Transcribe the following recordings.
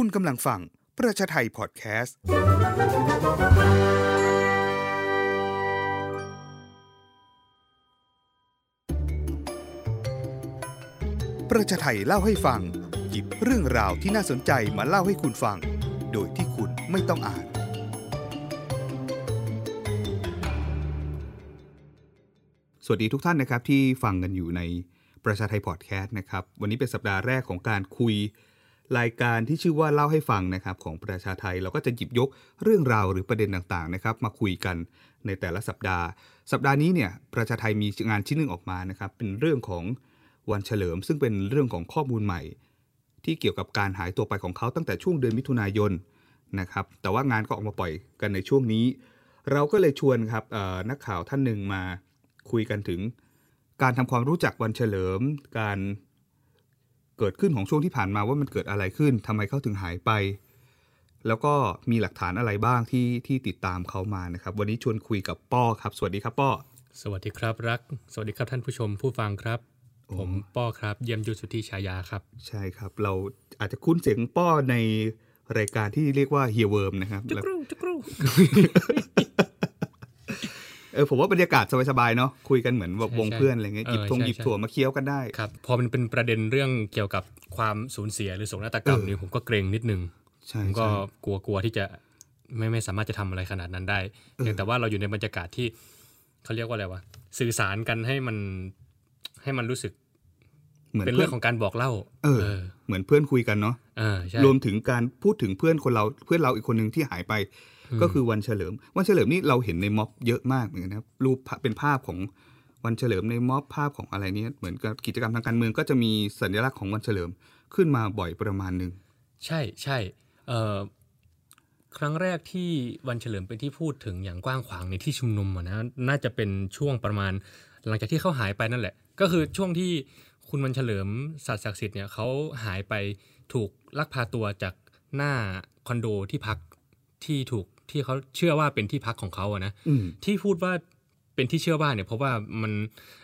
คุณกำลังฟังประชาไทยพอดแคสต์ ประชาไทยเล่าให้ฟัง หยิบเรื่องราวที่น่าสนใจมาเล่าให้คุณฟัง โดยที่คุณไม่ต้องอ่าน สวัสดีทุกท่านนะครับที่ฟังกันอยู่ในประชาไทยพอดแคสต์นะครับ วันนี้เป็นสัปดาห์แรกของการคุย รายการที่ชื่อว่าเล่าให้ฟังนะครับของประชาไทยเราก็จะหยิบยกเรื่องราวหรือประเด็นต่างๆนะครับมาคุยกันในแต่ละสัปดาห์ สัปดาห์นี้เนี่ยประชาไทยมีงานชิ้นหนึ่งออกมานะครับเป็นเรื่องของวันเฉลิม ซึ่งเป็นเรื่องของข้อมูลใหม่ ที่เกี่ยวกับการหายตัวไปของเขาตั้งแต่ช่วงเดือนมิถุนายนนะครับแต่ว่างานก็ออกมาปล่อยกันในช่วงนี้ เราก็เลยชวนครับนักข่าวท่านหนึ่งมาคุยกันถึง การทำความรู้จักวันเฉลิม การ เกิดขึ้นของช่วงที่ผ่านมาว่ามันเกิดอะไรขึ้นทำไมเขาถึงหายไป แล้วก็มีหลักฐานอะไรบ้างที่ที่ติดตามเขามานะครับ วันนี้ชวนคุยกับป้อครับ สวัสดีครับป้อสวัสดีครับรัก สวัสดีครับท่านผู้ชมผู้ฟังครับโอ้ผมป้อครับ เยี่ยมยุทธสุทธิชายาครับ ใช่ครับ เราอาจจะคุ้นเสียงป้อในรายการที่เรียกว่าเฮียเวิร์มนะครับจุแล้วกรูจุกรู เออผมว่าบรรยากาศสบายๆเนาะคุยกันเหมือนแบบวงเพื่อนอะไรเงี้ยหยิบทงหยิบถั่วมาเคี้ยวกันได้ครับพอมันเป็นประเด็นเรื่องเกี่ยวกับความสูญเสียหรือโศกนาฏกรรมเออนี่ผมก็เกรงนิดนึงใช่ผมก็ใช่กลัวกลัวที่จะไม่ไม่สามารถจะทำอะไรขนาดนั้นได้เออเพียงแต่ว่าเราอยู่ในบรรยากาศที่เขาเรียกว่าอะไรวะสื่อสารกันให้มันให้มันรู้สึกเหมือนเป็นเพื่เรื่ออนงของการบอกเล่า เออ เหมือนเพื่อนคุยกันเนาะเออใช่รวมถึงการพูดถึงเพื่อนคนเราเพื่อนเราอีกคนหนึ่งที่หายไป ก็คือวันเฉลิม วันเฉลิมนี่เราเห็นในม็อบเยอะมากเหมือนกันนะครับรูปภาพเป็นภาพของวันเฉลิมในม็อบภาพของอะไรเนี้ยเหมือนกับกิจกรรมทางการเมืองก็จะมีสัญลักษณ์ของวันเฉลิมขึ้นมาบ่อยประมาณหนึ่งใช่ใช่เอ่อครั้งแรกที่วันเฉลิมเป็นที่พูดถึงอย่างกว้างขวางในที่ชุมนุมอะนะน่าจะเป็นช่วงประมาณ หลังจากที่เขาหายไปนั่นแหละ ก็คือช่วงที่คุณวันเฉลิมสัตย์ศักดิ์สิทธิ์เนี่ยเขาหายไปถูกลักพาตัวจากหน้าคอนโดที่พักที่ถูก ที่เขาเชื่อว่าเป็นที่พักของเขาอะนะอืมที่พูดว่าเป็นที่เชื่อว่าเนี่ยเพราะว่ามัน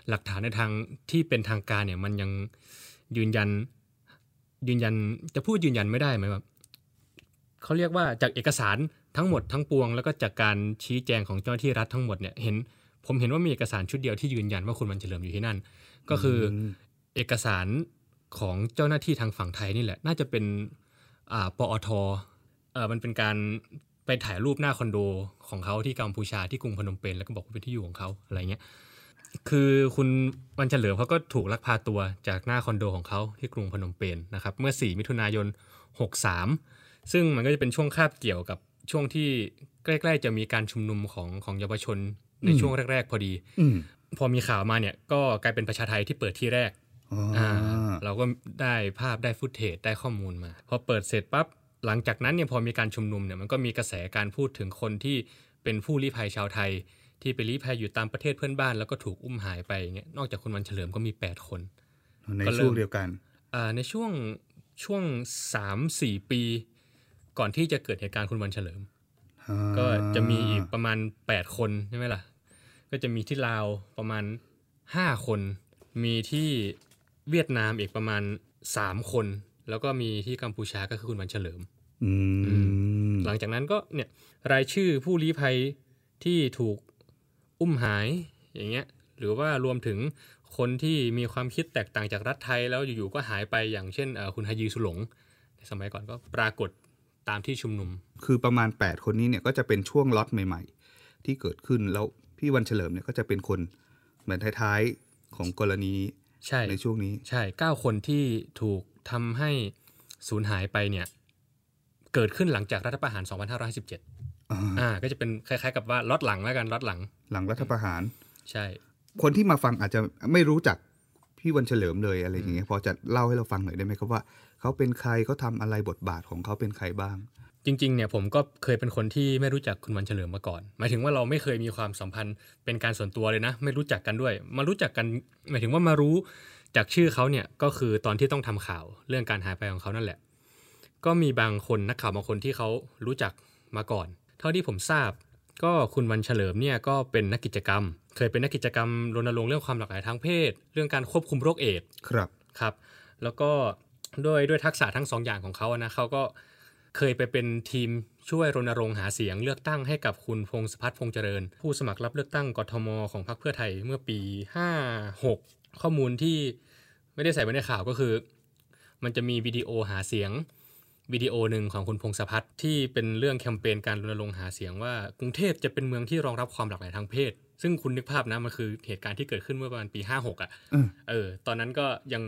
หลักฐานในทางที่เป็นทางการเนี่ย มันยังยืนยัน ยืนยันจะพูดยืนยันไม่ได้ไหมแบบเขาเรียกว่าจากเอกสารทั้งหมดทั้งปวง แล้วก็จากการชี้แจงของเจ้าหน้าที่รัฐทั้งหมดเนี่ยเห็น ผมเห็นว่ามีเอกสารชุดเดียวที่ยืนยันว่าคุณวันเฉลิมอยู่ที่นั่น ก็คืออมเอกสารของเจ้าหน้าที่ทางฝั่งไทยนี่แหละ น่าจะเป็นอ่าปอทเออมันเป็นการ ไปถ่ายรูปหน้าคอนโดของเขาที่กัมพูชาที่กรุงพนมเปญแล้วก็บอกว่าเป็นที่อยู่ของเขาอะไรเงี้ยคือคุณวันเฉลิมเขาก็ถูกลักพาตัวจากหน้าคอนโดของเขาที่กรุงพนมเปญนะครับเมื่อ 4 มิถุนายน 63 ซึ่งมันก็จะเป็นช่วงคาบเกี่ยวกับช่วงที่ใกล้ๆจะมีการชุมนุมของของเยาวชนในอืมช่วงแรก ๆ พอดีอืมพอมีข่าวมาเนี่ยก็กลายเป็นประชาไทยที่เปิดที่แรกอ๋ออ่าเราก็ได้ภาพได้ฟุตเทจได้ข้อมูลมา พอเปิดเสร็จปั๊บ หลังจากนั้นเนี่ยพอมีการชุมนุมเนี่ยมันก็มีกระแสการพูดถึงคนที่เป็นผู้ลี้ภัยชาวไทย ที่ไปลี้ภัยอยู่ตามประเทศเพื่อนบ้าน แล้วก็ถูกอุ้มหายไปอย่างเงี้ยนอกจากคุณวันเฉลิมก็มี 8 คน ในก็เริ่ช่วมงเดียวกันอ่าในช่วงช่วง3-4ปี ก่อนที่จะเกิดเหตุการณ์คุณวันเฉลิม ก็จะมีอีกประมาณ 8 คนใช่ไหมล่ะ ก็จะมีที่ลาวประมาณ 5 คน มีที่เวียดนามอีกประมาณ 3 คน แล้วก็มีที่กัมพูชาก็คือคุณวันเฉลิมอืมหลังจากนั้นก็เนี่ยรายชื่อผู้ลี้ภัยที่ถูกอุ้มหายอย่างเงี้ยหรือว่ารวมถึงคนที่มีความคิดแตกต่างจากรัฐไทยแล้วอยู่ๆก็หายไปอย่างเช่นเอ่อคุณฮายีสุหลง ในสมัยก่อนก็ปรากฏตามที่ชุมนุม คือประมาณ 8 คนนี้เนี่ยก็จะเป็นช่วงล็อตใหม่ ๆ ที่เกิดขึ้นแล้วพี่วันเฉลิมเนี่ยก็จะเป็นคนเหมือนท้ายๆของกรณีนี้ใช่ในช่วงนี้ใช่เก้าคนที่ถูก ทำให้สูญหายไปเนี่ย เกิดขึ้นหลังจากรัฐประหาร 2517อ่าอ่า ก็จะเป็นคล้ายๆ กับว่าล็อตหลังแล้วกันล็อตหลัง หลังรัฐประหาร ใช่ คนที่มาฟังอาจจะไม่รู้จักพี่วันเฉลิมเลยอะไรอย่างเงี้ยพอจะเล่าให้เราฟังหน่อยได้ไหมครับว่าเขาเป็นใครเขาทำอะไรบทบาทของเขาเป็นใครบ้าง จริง ๆ เนี่ยผมก็เคยเป็นคนที่ไม่รู้จักคุณวันเฉลิมมาก่อน หมายถึงว่าเราไม่เคยมีความสัมพันธ์เป็นการส่วนตัวเลยนะ ไม่รู้จักกันด้วย มารู้จักกัน หมายถึงว่ามารู้ จากชื่อเขาเนี่ยก็คือตอนที่ต้องทำข่าวเรื่องการหายไปของเขานั่นแหละ ก็มีบางคนนักข่าวบางคนที่เขารู้จักมาก่อน เท่าที่ผมทราบ ก็คุณวันเฉลิมเนี่ยก็เป็นนักกิจกรรม เคยเป็นนักกิจกรรมรณรงค์เรื่องความหลากหลายทางเพศ เรื่องการควบคุมโรคเอดส์ครับครับ แล้วก็ด้วยด้วยทักษะทั้งสองอย่างของเขาอะนะเขาก็เคยไปเป็นทีมช่วยรณรงค์หาเสียงเลือกตั้งให้กับคุณพงศพัฒน์พงษ์เจริญ ผู้สมัครรับเลือกตั้งกทมของพรรคเพื่อไทยเมื่อปี 56 ข้อมูลที่ไม่ได้ใส่ไว้ในข่าวก็คือ มันจะมีวิดีโอหาเสียงวิดีโอหนึ่งของคุณพงศพัฒน์ที่เป็นเรื่องแคมเปญการรณรงค์หาเสียงว่ากรุงเทพจะเป็นเมืองที่รองรับความหลากหลายทางเพศ ซึ่งคุณนึกภาพนะมันคือเหตุการณ์ที่เกิดขึ้นเมื่อประมาณปี56อะเออเออ ตอนนั้นก็ยัง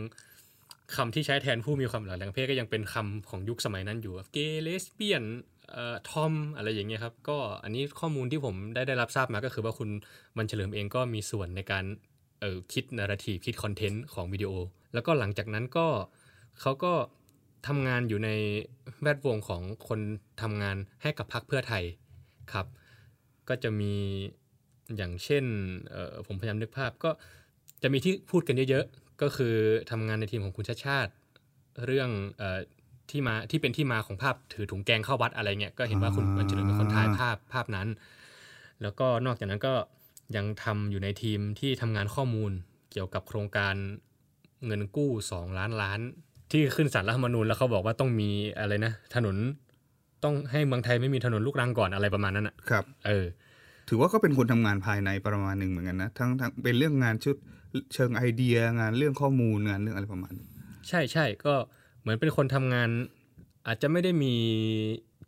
คำที่ใช้แทนผู้มีความหลากหลายทางเพศก็ยังเป็นคำของยุคสมัยนั้นอยู่เกย์เลสเบี้ยนเอ่อทอมอะไรอย่างเงี้ยครับ ก็อันนี้ข้อมูลที่ผมได้ได้รับทราบมาก็คือว่าคุณวันเฉลิมเองก็มีส่วนในการ เออคิดนาราทีฟคิดคอนเทนต์ของวิดีโอ แล้วก็หลังจากนั้นก็เขาก็ทำงานอยู่ในแวดวงของคนทำงานให้กับพรรคเพื่อไทยครับ ก็จะมีอย่างเช่นผมพยายามนึกภาพก็จะมีที่พูดกันเยอะๆ ก็คือทำงานในทีมของคุณชาติชาติ เรื่องออที่มาที่เป็นที่มาของภาพถือถุงแกงเข้าวัดอะไรเงี้ยก็เห็นว่าคุณวันเฉลิมเป็นคนถ่ายภาพภาพนั้น แล้วก็นอกจากนั้นก็ ยังทำอยู่ในทีมที่ทำงานข้อมูลเกี่ยวกับโครงการเงินกู้ 2 ล้านล้าน ที่ขึ้นสารรัฐธรรมนูญแล้วเขาบอกว่าต้องมีอะไรนะ ถนนต้องให้เมืองไทยไม่มีถนนลูกรังก่อนอะไรประมาณนั้นอะครับ เออ ถือว่าก็เป็นคนทำงานภายในประมาณหนึ่งเหมือนกันนะทั้งทั้งเป็นเรื่องงานชุดเชิงไอเดียงานเรื่องข้อมูลงานเรื่องอะไรประมาณนี้ใช่ใช่ก็เหมือนเป็นคนทำงาน อาจจะไม่ได้มี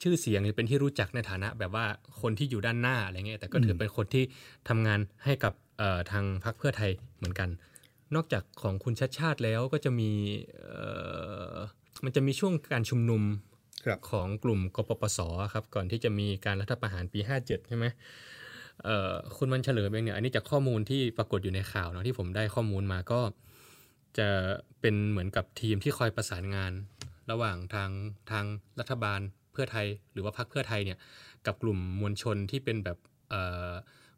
ชื่อเสียงหรือเป็นที่รู้จักในฐานะ แบบว่าคนที่อยู่ด้านหน้าอะไรเงี้ยแต่ก็ถือเป็นคนที่ทำงานให้กับเอ่อทางพรรคเพื่อไทยเหมือนกัน นอกจากของคุณชัดชาติแล้วก็จะมีเอ่อมันจะมีช่วงการชุมนุมครับของกลุ่มกปปสครับก่อนที่จะมีการรัฐประหารปี 57 ใช่ไหมเอ่อคุณวันเฉลิมเองเนี่ยอันนี้จากข้อมูลที่ปรากฏอยู่ในข่าวเนาะที่ผมได้ข้อมูลมาก็จะเป็นเหมือนกับทีมที่คอยประสานงาน ระหว่างทางทางรัฐบาล เพื่อไทย หรือว่าพรรคเพื่อไทยเนี่ยกับกลุ่มมวลชนที่เป็นแบบเอ่อ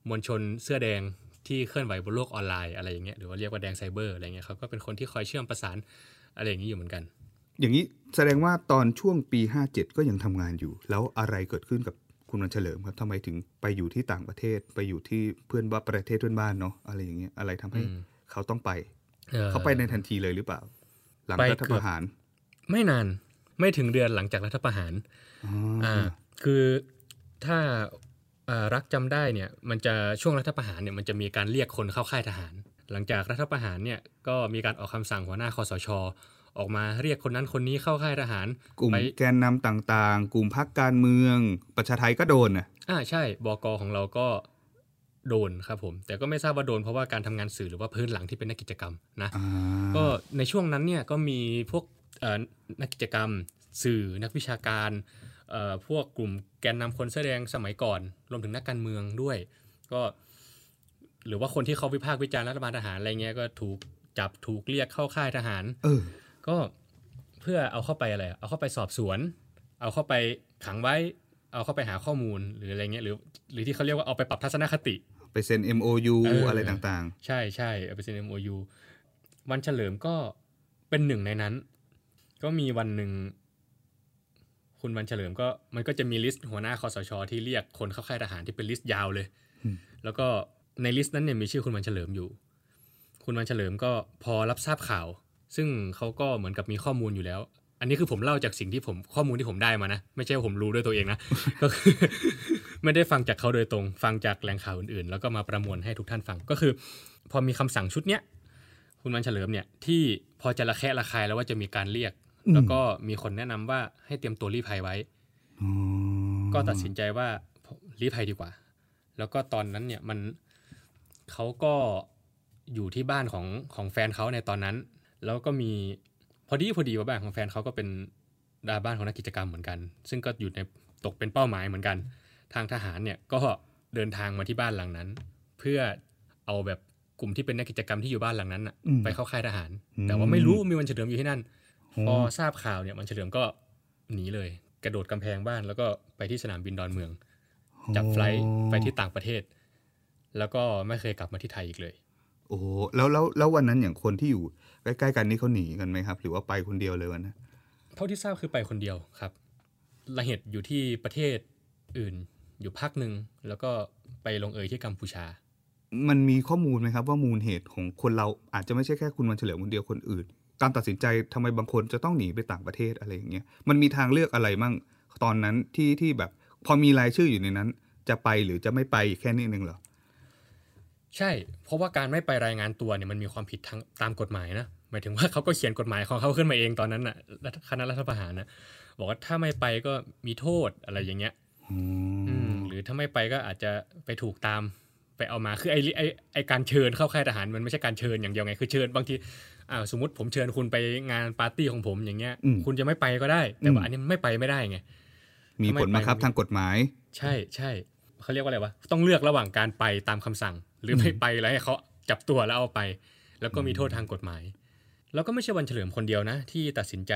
มวลชนเสื้อแดงที่เคลื่อนไหวบนโลกออนไลน์อะไรอย่างเงี้ยหรือว่าเรียกว่าแดงไซเบอร์อะไรเงี้ยเขาก็เป็นคนที่คอยเชื่อมประสานอะไรอย่างนี้อยู่เหมือนกัน อย่างนี้แสดงว่าตอนช่วงปี 57 ก็ยังทำงานอยู่ แล้วอะไรเกิดขึ้นกับคุณวันเฉลิมครับทำไมถึงไปอยู่ที่ต่างประเทศไปอยู่ที่เพื่อนบ้านประเทศเพื่อนบ้านเนาะอะไรอย่างเงี้ยอะไรทำให้อืมเขาต้องไปอ่อเขาไปในทันทีเลยหรือเปล่า หลังไปรัฐประหาร ไม่นาน ไม่ถึงเดือนหลังจากรัฐประหารอ๋ออ่าคือถ้าอ่ารักจำได้เนี่ยมันจะช่วงรัฐประหารเนี่ยมันจะมีการเรียกคนเข้าค่ายทหาร หลังจากรัฐประหารเนี่ยก็มีการออกคำสั่งหัวหน้าคอสช ออกมาเรียกคนนั้นคนนี้เข้าค่ายทหาร กลุ่มไปแกนนำต่างๆ กลุ่มพักการเมือง ประชาไทยก็โดนนะอ่าใช่บกของเราก็โดนครับผม แต่ก็ไม่ทราบว่าโดนเพราะว่าการทำงานสื่อหรือว่าพื้นหลังที่เป็นนักกิจกรรมนะอ่าก็ในช่วงนั้นเนี่ยก็มีพวกเอ่อ นักกิจกรรม สื่อนักวิชาการเอ่อพวกกลุ่มแกนนำคนแสอแดงสมัยก่อน รวมถึงนักการเมืองด้วย ก็หรือว่าคนที่เขาวิพากษ์วิจารณ์รัฐบาลทหารอะไรเงี้ยก็ถูกจับถูกเรียกเข้าค่ายทหารเออก็เพื่อเอาเข้าไปอะไรอะเอาเข้าไปสอบสวน เอาเข้าไปขังไว้ เอาเข้าไปหาข้อมูลหรืออะไรเงี้ยหรือ หรือที่เขาเรียกว่าเอาไปปรับทัศนคติ ไปเซ็น MOU เออออะไรต่างใช่ใช่เอาไปเซ็น MOU วันเฉลิมก็เป็นหนึ่งในนั้น ก็มีวันหนึ่งคุณวันเฉลิมก็มันก็จะมี list หัวหน้า คสช ที่เรียกคนเข้าค่ายทหารที่เป็น list ยาวเลย แล้วก็ใน list นั้นเนี่ยมีชื่อคุณวันเฉลิมอยู่ คุณวันเฉลิมก็พอรับทราบข่าว ซึ่งเขาก็เหมือนกับมีข้อมูลอยู่แล้ว อันนี้คือผมเล่าจากสิ่งที่ผมข้อมูลที่ผมได้มานะ ไม่ใช่ว่าผมรู้ด้วยตัวเองนะ ก็คือไม่ได้ฟังจากเขาโดยตรง ฟังจากแหล่งข่าวอื่นๆ แล้วก็มาประมวลให้ทุกท่านฟัง ก็คือ พอมีคำสั่งชุดเนี้ย คุณวันเฉลิมเนี่ยที่พอจะระแคะระคายแล้วว่าจะมีการเรียก แล้วก็มีคนแนะนำว่าให้เตรียมตัวรีภัยไว้ๆอ๋อก็ตัดสินใจว่ารีภัยดีกว่า แล้วก็ตอนนั้นเนี่ยมันเขาก็อยู่ที่บ้านของของแฟนเขาในตอนนั้น แล้วก็มีพอดีพอดีว่าบ้านของแฟนเขาก็เป็นดาบ้านของนักกิจกรรมเหมือนกัน ซึ่งก็อยู่ในตกเป็นเป้าหมายเหมือนกัน ทางทหารเนี่ยก็เดินทางมาที่บ้านหลังนั้น เพื่อเอาแบบกลุ่มที่เป็นนักกิจกรรมที่อยู่บ้านหลังนั้นน่ะอืมไปเข้าค่ายทหารอืมแต่ว่าไม่รู้ว่ามีวันเฉลิมอยู่ที่นั่นโอ้ พอทราบข่าวเนี่ยวันเฉลิมก็หนีเลย กระโดดกำแพงบ้าน แล้วก็ไปที่สนามบินดอนเมือง จับไฟลท์ไปที่ต่างประเทศ แล้วก็ไม่เคยกลับมาที่ไทยอีกเลย โอ้แล้วแล้วแล้ววันนั้นอย่างคนที่อยู่ใกล้ๆกันนี่เขาหนีกันไหมครับ หรือว่าไปคนเดียวเลยวันนั้นเท่าที่ทราบคือไปคนเดียวครับละเหตุอยู่ที่ประเทศอื่นอยู่พักหนึ่งแล้วก็ไปลงเอยที่กัมพูชา มันมีข้อมูลไหมครับว่ามูลเหตุของคนเราอาจจะไม่ใช่แค่คุณวันเฉลิมคนเดียวคนอื่น การตัดสินใจทำไมบางคนจะต้องหนีไปต่างประเทศอะไรอย่างเงี้ยมันมีทางเลือกอะไรมั่งตอนนั้นที่ที่แบบ พอมีรายชื่ออยู่ในนั้น จะไปหรือจะไม่ไปแค่นี้เองเหรอใช่ เพราะว่าการไม่ไปรายงานตัวเนี่ยมันมีความผิดทางตามกฎหมายนะหมายถึงว่าเขาก็เขียนกฎหมายของเขาขึ้นมาเองตอนนั้นน่ะรัฐคณะรัฐประหารนะบอกว่าถ้าไม่ไปก็มีโทษอะไรอย่างเงี้ยอืมหรือถ้าไม่ไปก็อาจจะไปถูกตามไปเอามาคือไอ้ไอ้ไอ้การเชิญเข้าค่ายทหารมันไม่ใช่การเชิญอย่างเดียวไงคือเชิญบางที อ่าสมมติผมเชิญคุณไปงานปาร์ตี้ของผมอย่างเงี้ยอืมคุณจะไม่ไปก็ได้ แต่ว่าอันนี้ไม่ไปไม่ได้ไง มีผลบังคับทางกฎหมาย ใช่ใช่เขาเรียกว่าอะไรวะต้องเลือกระหว่างการไปตามคำสั่ง หรือไม่ไปแล้วให้เขาจับตัวแล้วเอาไป แล้วก็มีโทษทางกฎหมาย แล้วก็ไม่ใช่วันเฉลิมคนเดียวนะ ที่ตัดสินใจ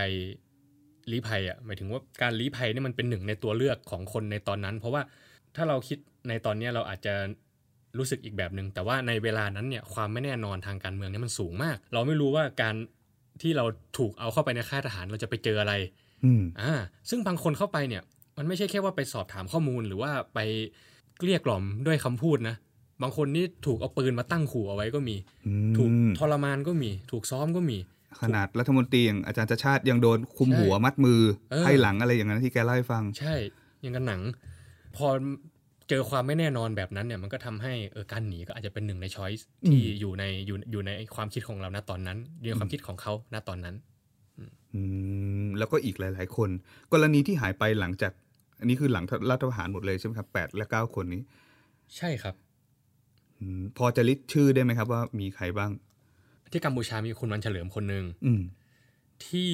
ลี้ภัยอะหมายถึงว่าการลี้ภัยนี่มันเป็นหนึ่งในตัวเลือกของคนในตอนนั้น เพราะว่าถ้าเราคิดในตอนเนี้ยเราอาจจะ รู้สึกอีกแบบหนึ่งแต่ว่าในเวลานั้นเนี่ยความไม่แน่นอนทางการเมืองเนี่ยมันสูงมาก เราไม่รู้ว่าการที่เราถูกเอาเข้าไปในค่ายทหารเราจะไปเจออะไรอืมอ่าซึ่งบางคนเข้าไปเนี่ย มันไม่ใช่แค่ว่าไปสอบถามข้อมูลหรือว่าไปเกลี้ยกล่อมด้วยคำพูดนะบางคนนี่ถูกเอาปืนมาตั้งขู่เอาไว้ก็มีอืมถูกทรมานก็มี ถูกซ้อมก็มี ขนาดรัฐมนตรีอย่างอาจารย์ชาติชาติยังโดนคุมใช่หัวมัดมือเออให้หลังอะไรอย่างนั้นที่แกเล่าให้ฟัง ใช่อยังกันหนัง พอ เจอความไม่แน่นอนแบบนั้นเนี่ยมันก็ทำให้เออการหนีก็อาจจะเป็นหนึ่งในช้อยส์ที่อยู่ในอยู่อยู่ในความคิดของเราณตอนนั้นในความคิดของเขาณตอนนั้นอืมแล้วก็อีกหลาย ๆ คน กรณีที่หายไปหลังจาก อันนี้คือหลังรัฐประหารหมดเลยใช่ไหมครับแปดและเก้าคนนี้ ใช่ครับอืมพอจะลิสต์ชื่อได้ไหมครับ ว่ามีใครบ้าง ที่กัมพูชามีคุณวันเฉลิมคนหนึ่งอืมที่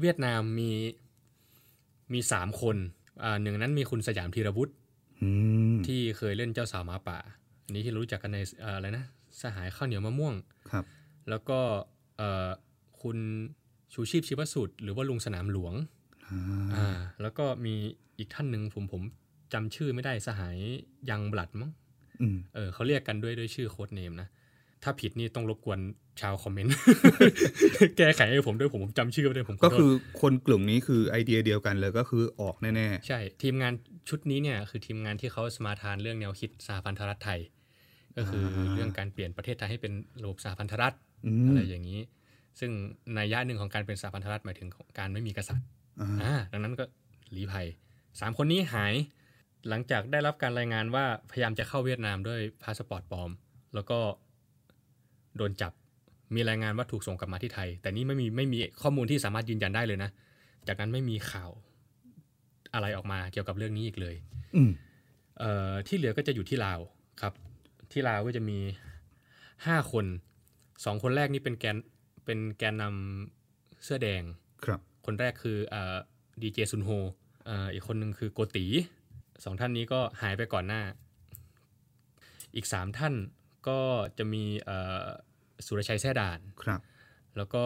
เวียดนามมีมีสามคนอ่าหนึ่งนั้นมีคุณสยามธีรวุฒิอืม ที่เคยเล่นเจ้าสาวหมาป่า อันนี้ที่รู้จักกันในเอ่ออะไรนะสหายข้าวเหนียวมะม่วงครับ แล้วก็เอ่อคุณชูชีพชิวสุดหรือว่าลุงสนามหลวงอ่าอ่าแล้วก็มีอีกท่านหนึ่งผมผมจำชื่อไม่ได้สหายยังบลัดมั้งอืมเออเขาเรียกกันด้วยด้วยชื่อโค้ดเนมนะ ถ้าผิดนี่ต้องรบกวนชาวคอมเมนต์แก้ไขให้ผมด้วยผมผมจำชื่อไม่ได้ผมขก็โทษคือคนกลุ่มนี้คือไอเดียเดียวกันเลยก็คือออกแน่ใช่ ทีมงานชุดนี้เนี่ยคือทีมงานที่เขาสมาทานเรื่องแนวคิดสหพันธรัฐไทย ก็คืออาเรื่องการเปลี่ยนประเทศไทยให้เป็นระบบสหพันธรัฐๆอืมอะไรอย่างนี้ ซึ่งนัยยะหนึ่งของการเป็นสหพันธรัฐหมายถึงการไม่มีกษัตริย์อ่าอ่าดังนั้นก็ลี้ภัยสามคนนี้หายหลังจากได้รับการรายงานว่าพยายามจะเข้าเวียดนามด้วยพาสปอร์ตปลอม แล้วก็ โดนจับ มีรายงานว่าถูกส่งกลับมาที่ไทย แต่นี่ไม่มีไม่มีข้อมูลที่สามารถยืนยันได้เลยนะ จากนั้นไม่มีข่าวอะไรออกมาเกี่ยวกับเรื่องนี้อีกเลยอืมเอ่อที่เหลือก็จะอยู่ที่ลาวครับ ที่ลาวก็จะมีห้าคนสองคนแรกนี่เป็นแกนเป็นแกนนำเสื้อแดงครับ คนแรกคือดีเจซุนโฮเอ่ออีกคนหนึ่งคือโกตีสองท่านนี้ก็หายไปก่อนหน้า อีกสามท่าน ก็จะมีเอ่อสุรชัยแท่ด่านครับ แล้วก็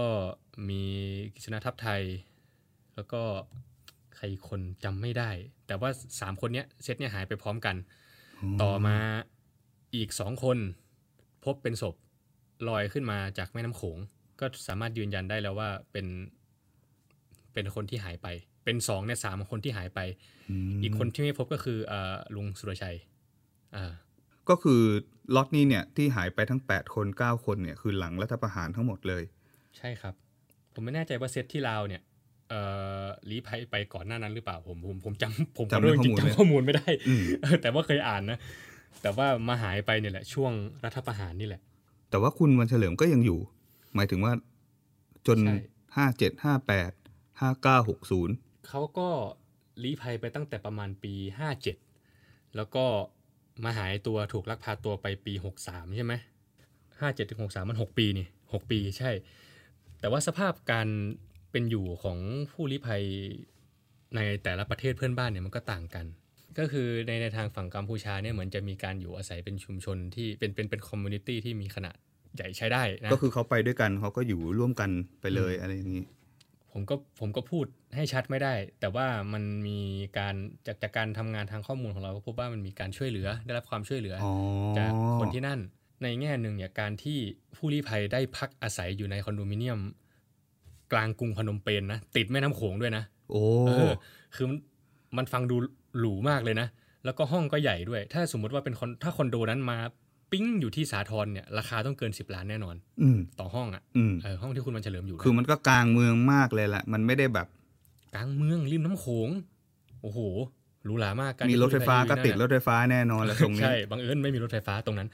มีกิษณทัพไทย แล้วก็ใครอีกคนจำไม่ได้ แต่ว่าสามคนเนี้ยเซตเนี้ยหายไปพร้อมกัน ต่อมาอีกสองคนพบเป็นศพลอยขึ้นมาจากแม่น้ำโขง ก็สามารถยืนยันได้แล้วว่าเป็นเป็นคนที่หายไป เป็นสองในสามคนที่หายไปมอีกคนที่ไม่พบก็คือเอ่อลุงสุรชัย อ่า ก็คือล็อตนี้เนี่ยที่หายไปทั้ง 8 คน 9 คนเนี่ยคือหลังรัฐประหารทั้งหมดเลย ใช่ครับ ผมไม่แน่ใจว่าเซตที่ลาวเนี่ยเอ่อลีภัยไปก่อนหน้านั้นหรือเปล่าผมผมผมจำผมขอจำโทษจข้อริมูงลๆไม่จำข้อมูลไม่ได้อืมเออแต่ว่าเคยอ่านนะ แต่ว่ามาหายไปเนี่ยแหละ ช่วงรัฐประหารนี่แหละ แต่ว่าคุณวันเฉลิมก็ยังอยู่ หมายถึงว่าจนใช่ห้าเจ็ดห้าแปดห้าเก้าหกศูนย์เขาก็ลี้ภัยไปตั้งแต่ประมาณปี57แล้วก็ มาหายตัวถูกลักพาตัวไปปี 63 ใช่ไหม57ถึง63มัน6ปีนี่6ปีใช่ แต่ว่าสภาพการเป็นอยู่ของผู้ลี้ภัยในแต่ละประเทศเพื่อนบ้านเนี่ยมันก็ต่างกัน ก็คือในในทางฝั่งกัมพูชาเนี่ยเหมือนจะมีการอยู่อาศัยเป็นชุมชนที่เป็นเป็นเป็น community ที่มีขนาดใหญ่ใช้ได้นะก็คือเขาไปด้วยกันเขาก็อยู่ร่วมกันไปเลยอะไรอย่างนี้ ผมก็ผมก็พูดให้ชัดไม่ได้ แต่ว่ามันมีการจากจากการทำงานทางข้อมูลของเราก็พบว่ามันมีการช่วยเหลือได้รับความช่วยเหลือออ๋อจากคนที่นั่น ในแง่หนึ่งเนี่ยการที่ผู้ลี้ภัยได้พักอาศัยอยู่ในคอนโดมิเนียม กลางกรุงพนมเปญนะติดแม่น้ำโขงด้วยนะ โอ้เออคือมันมันฟังดูหรูมากเลยนะ แล้วก็ห้องก็ใหญ่ด้วย ถ้าสมมุติว่าเป็นคอนถ้าคอนโดนั้นมา ปิ้งอยู่ที่สาทรเนี่ยราคาต้องเกิน 10 ล้านแน่นอน อืมต่อห้องอะอืมเออห้องที่คุณมันเฉลิมอยู่นะคือมันก็กลางเมืองมากเลยแหละ มันไม่ได้แบบ กลางเมืองริมน้ำโขง โอ้โหหรูหรามากกมีรถไฟฟ้าก็ติดรถถไฟฟ้าแน่นอนแล้วตรงนี้ใช่บังเอิญไม่มีรถไฟฟ้าตรงนั้น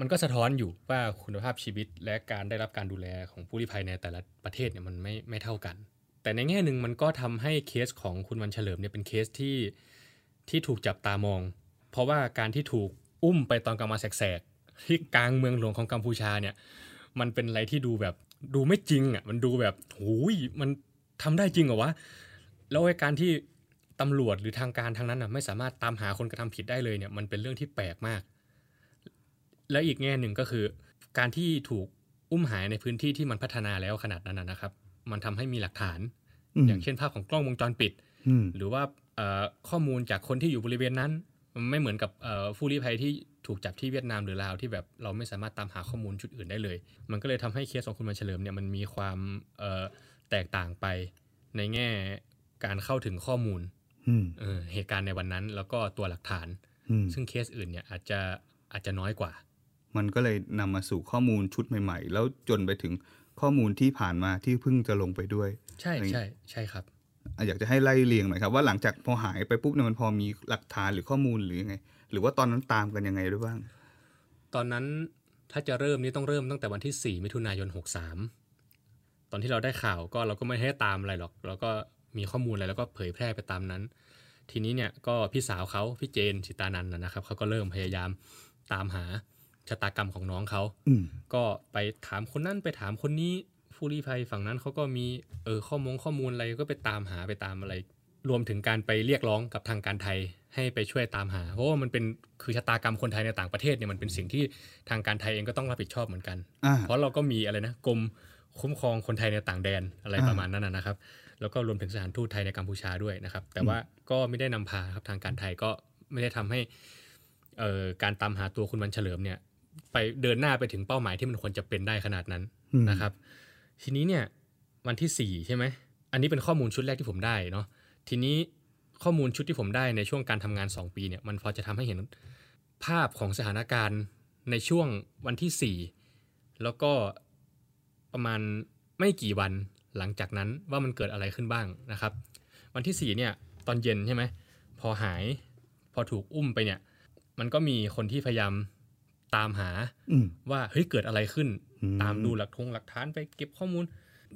มันก็สะท้อนอยู่ว่าคุณภาพชีวิตและการได้รับการดูแลของผู้ลี้ภัยในแต่ละประเทศเนี่ยมันไม่ไม่เท่ากัน แต่ในแง่หนึ่งมันก็ทำให้เคสของคุณวันเฉลิมเนี่ยเป็นเคสที่ที่ถูกจับตามอง เพราะว่าการที่ถูก อุ้มไปตอนกลางวันแสกๆที่กลางเมืองหลวงของกัมพูชาเนี่ย มันเป็นอะไรที่ดูแบบดูไม่จริงอะมันดูแบบโอ้ยมันทำได้จริงเหรอวะแล้วไอ้การที่ตำรวจหรือทางการทางนั้นอะไม่สามารถตามหาคนกระทำผิดได้เลยเนี่ย มันเป็นเรื่องที่แปลกมาก แล้วอีกแง่หนึ่งก็คือ การที่ถูกอุ้มหายในพื้นที่ที่มันพัฒนาแล้วขนาดนั้นนะนะครับ มันทำให้มีหลักฐานอืมอย่างเช่นภาพของกล้องวงจรปิดอืมหรือว่าเอ่อข้อมูลจากคนที่อยู่บริเวณนั้น มันไม่เหมือนกับเอ่อผู้ลี้ภัยที่ถูกจับที่เวียดนามหรือลาวที่แบบเราไม่สามารถตามหาข้อมูลชุดอื่นได้เลย มันก็เลยทำให้เคสของคุณวันเฉลิมเนี่ยมันมีความเอ่อแตกต่างไปในแง่การเข้าถึงข้อมูลอืมเออเหตุการณ์ในวันนั้นแล้วก็ตัวหลักฐานอืมซึ่งเคสอื่นเนี่ยอาจจะอาจจะน้อยกว่า มันก็เลยนำมาสู่ข้อมูลชุดใหม่ ๆ แล้วจนไปถึงข้อมูลที่ผ่านมาที่เพิ่งจะลงไปด้วย ใช่ใช่ใช่ครับ อะอยากจะให้ไล่เรียงหน่อยครับว่าหลังจากพอหายไปปุ๊บเนี่ยมันพอมีหลักฐานหรือข้อมูลหรือยังไง หรือว่าตอนนั้นตามกันยังไงด้วยบ้าง ตอนนั้นถ้าจะเริ่มนี่ต้องเริ่มตั้งแต่วันที่ 4 มิถุนายน 63 ตอนที่เราได้ข่าวก็เราก็ไม่ให้ตามอะไรหรอก เราก็มีข้อมูลอะไรแล้วก็เผยแพร่ไปตามนั้น ทีนี้เนี่ยก็พี่สาวเขาพี่เจนสิตานันท์นะนะครับเขาก็เริ่มพยายามตามหาชะตากรรมของน้องเขาอืมก็ไปถามคนนั้นไปถามคนนี้ ผู้ลี้ภัยฝั่งนั้นเขาก็มีเออข้อมูลข้อมูลอะไรก็ไปตามหาไปตามอะไร รวมถึงการไปเรียกร้องกับทางการไทยให้ไปช่วยตามหา เพราะว่ามันเป็นคือชะตากรรมคนไทยในต่างประเทศเนี่ยมันเป็นสิ่งที่ทางการไทยเองก็ต้องรับผิดชอบเหมือนกันอ่าเพราะเราก็มีอะไรนะกรมคุ้มครองคนไทยในต่างแดนอะไรอ่าประมาณนั้นนะนะครับ แล้วก็รวมถึงสถานทูตไทยในกัมพูชาด้วยนะครับ แต่ว่าก็ไม่ได้นำพาครับทางการไทยก็ไม่ได้ทำให้เอ่อการตามหาตัวคุณวันเฉลิมเนี่ย ไปเดินหน้าไปถึงเป้าหมายที่มันควรจะเป็นได้ขนาดนั้นอืมนะครับ ทีนี้เนี่ยวันที่สี่ใช่ไหม อันนี้เป็นข้อมูลชุดแรกที่ผมได้เนาะ ทีนี้ข้อมูลชุดที่ผมได้ในช่วงการทำงาน 2 ปีเนี่ยมันพอจะทำให้เห็นภาพของสถานการณ์ในช่วงวันที่ 4 แล้วก็ประมาณไม่กี่วันหลังจากนั้นว่ามันเกิดอะไรขึ้นบ้างนะครับ วันที่ 4 เนี่ยตอนเย็นใช่ไหมพอหายพอถูกอุ้มไปเนี่ย มันก็มีคนที่พยายามตามหาอืมว่าเฮ้ยเกิดอะไรขึ้นอืม ตามดูหลักทงหลักฐานไปเก็บข้อมูล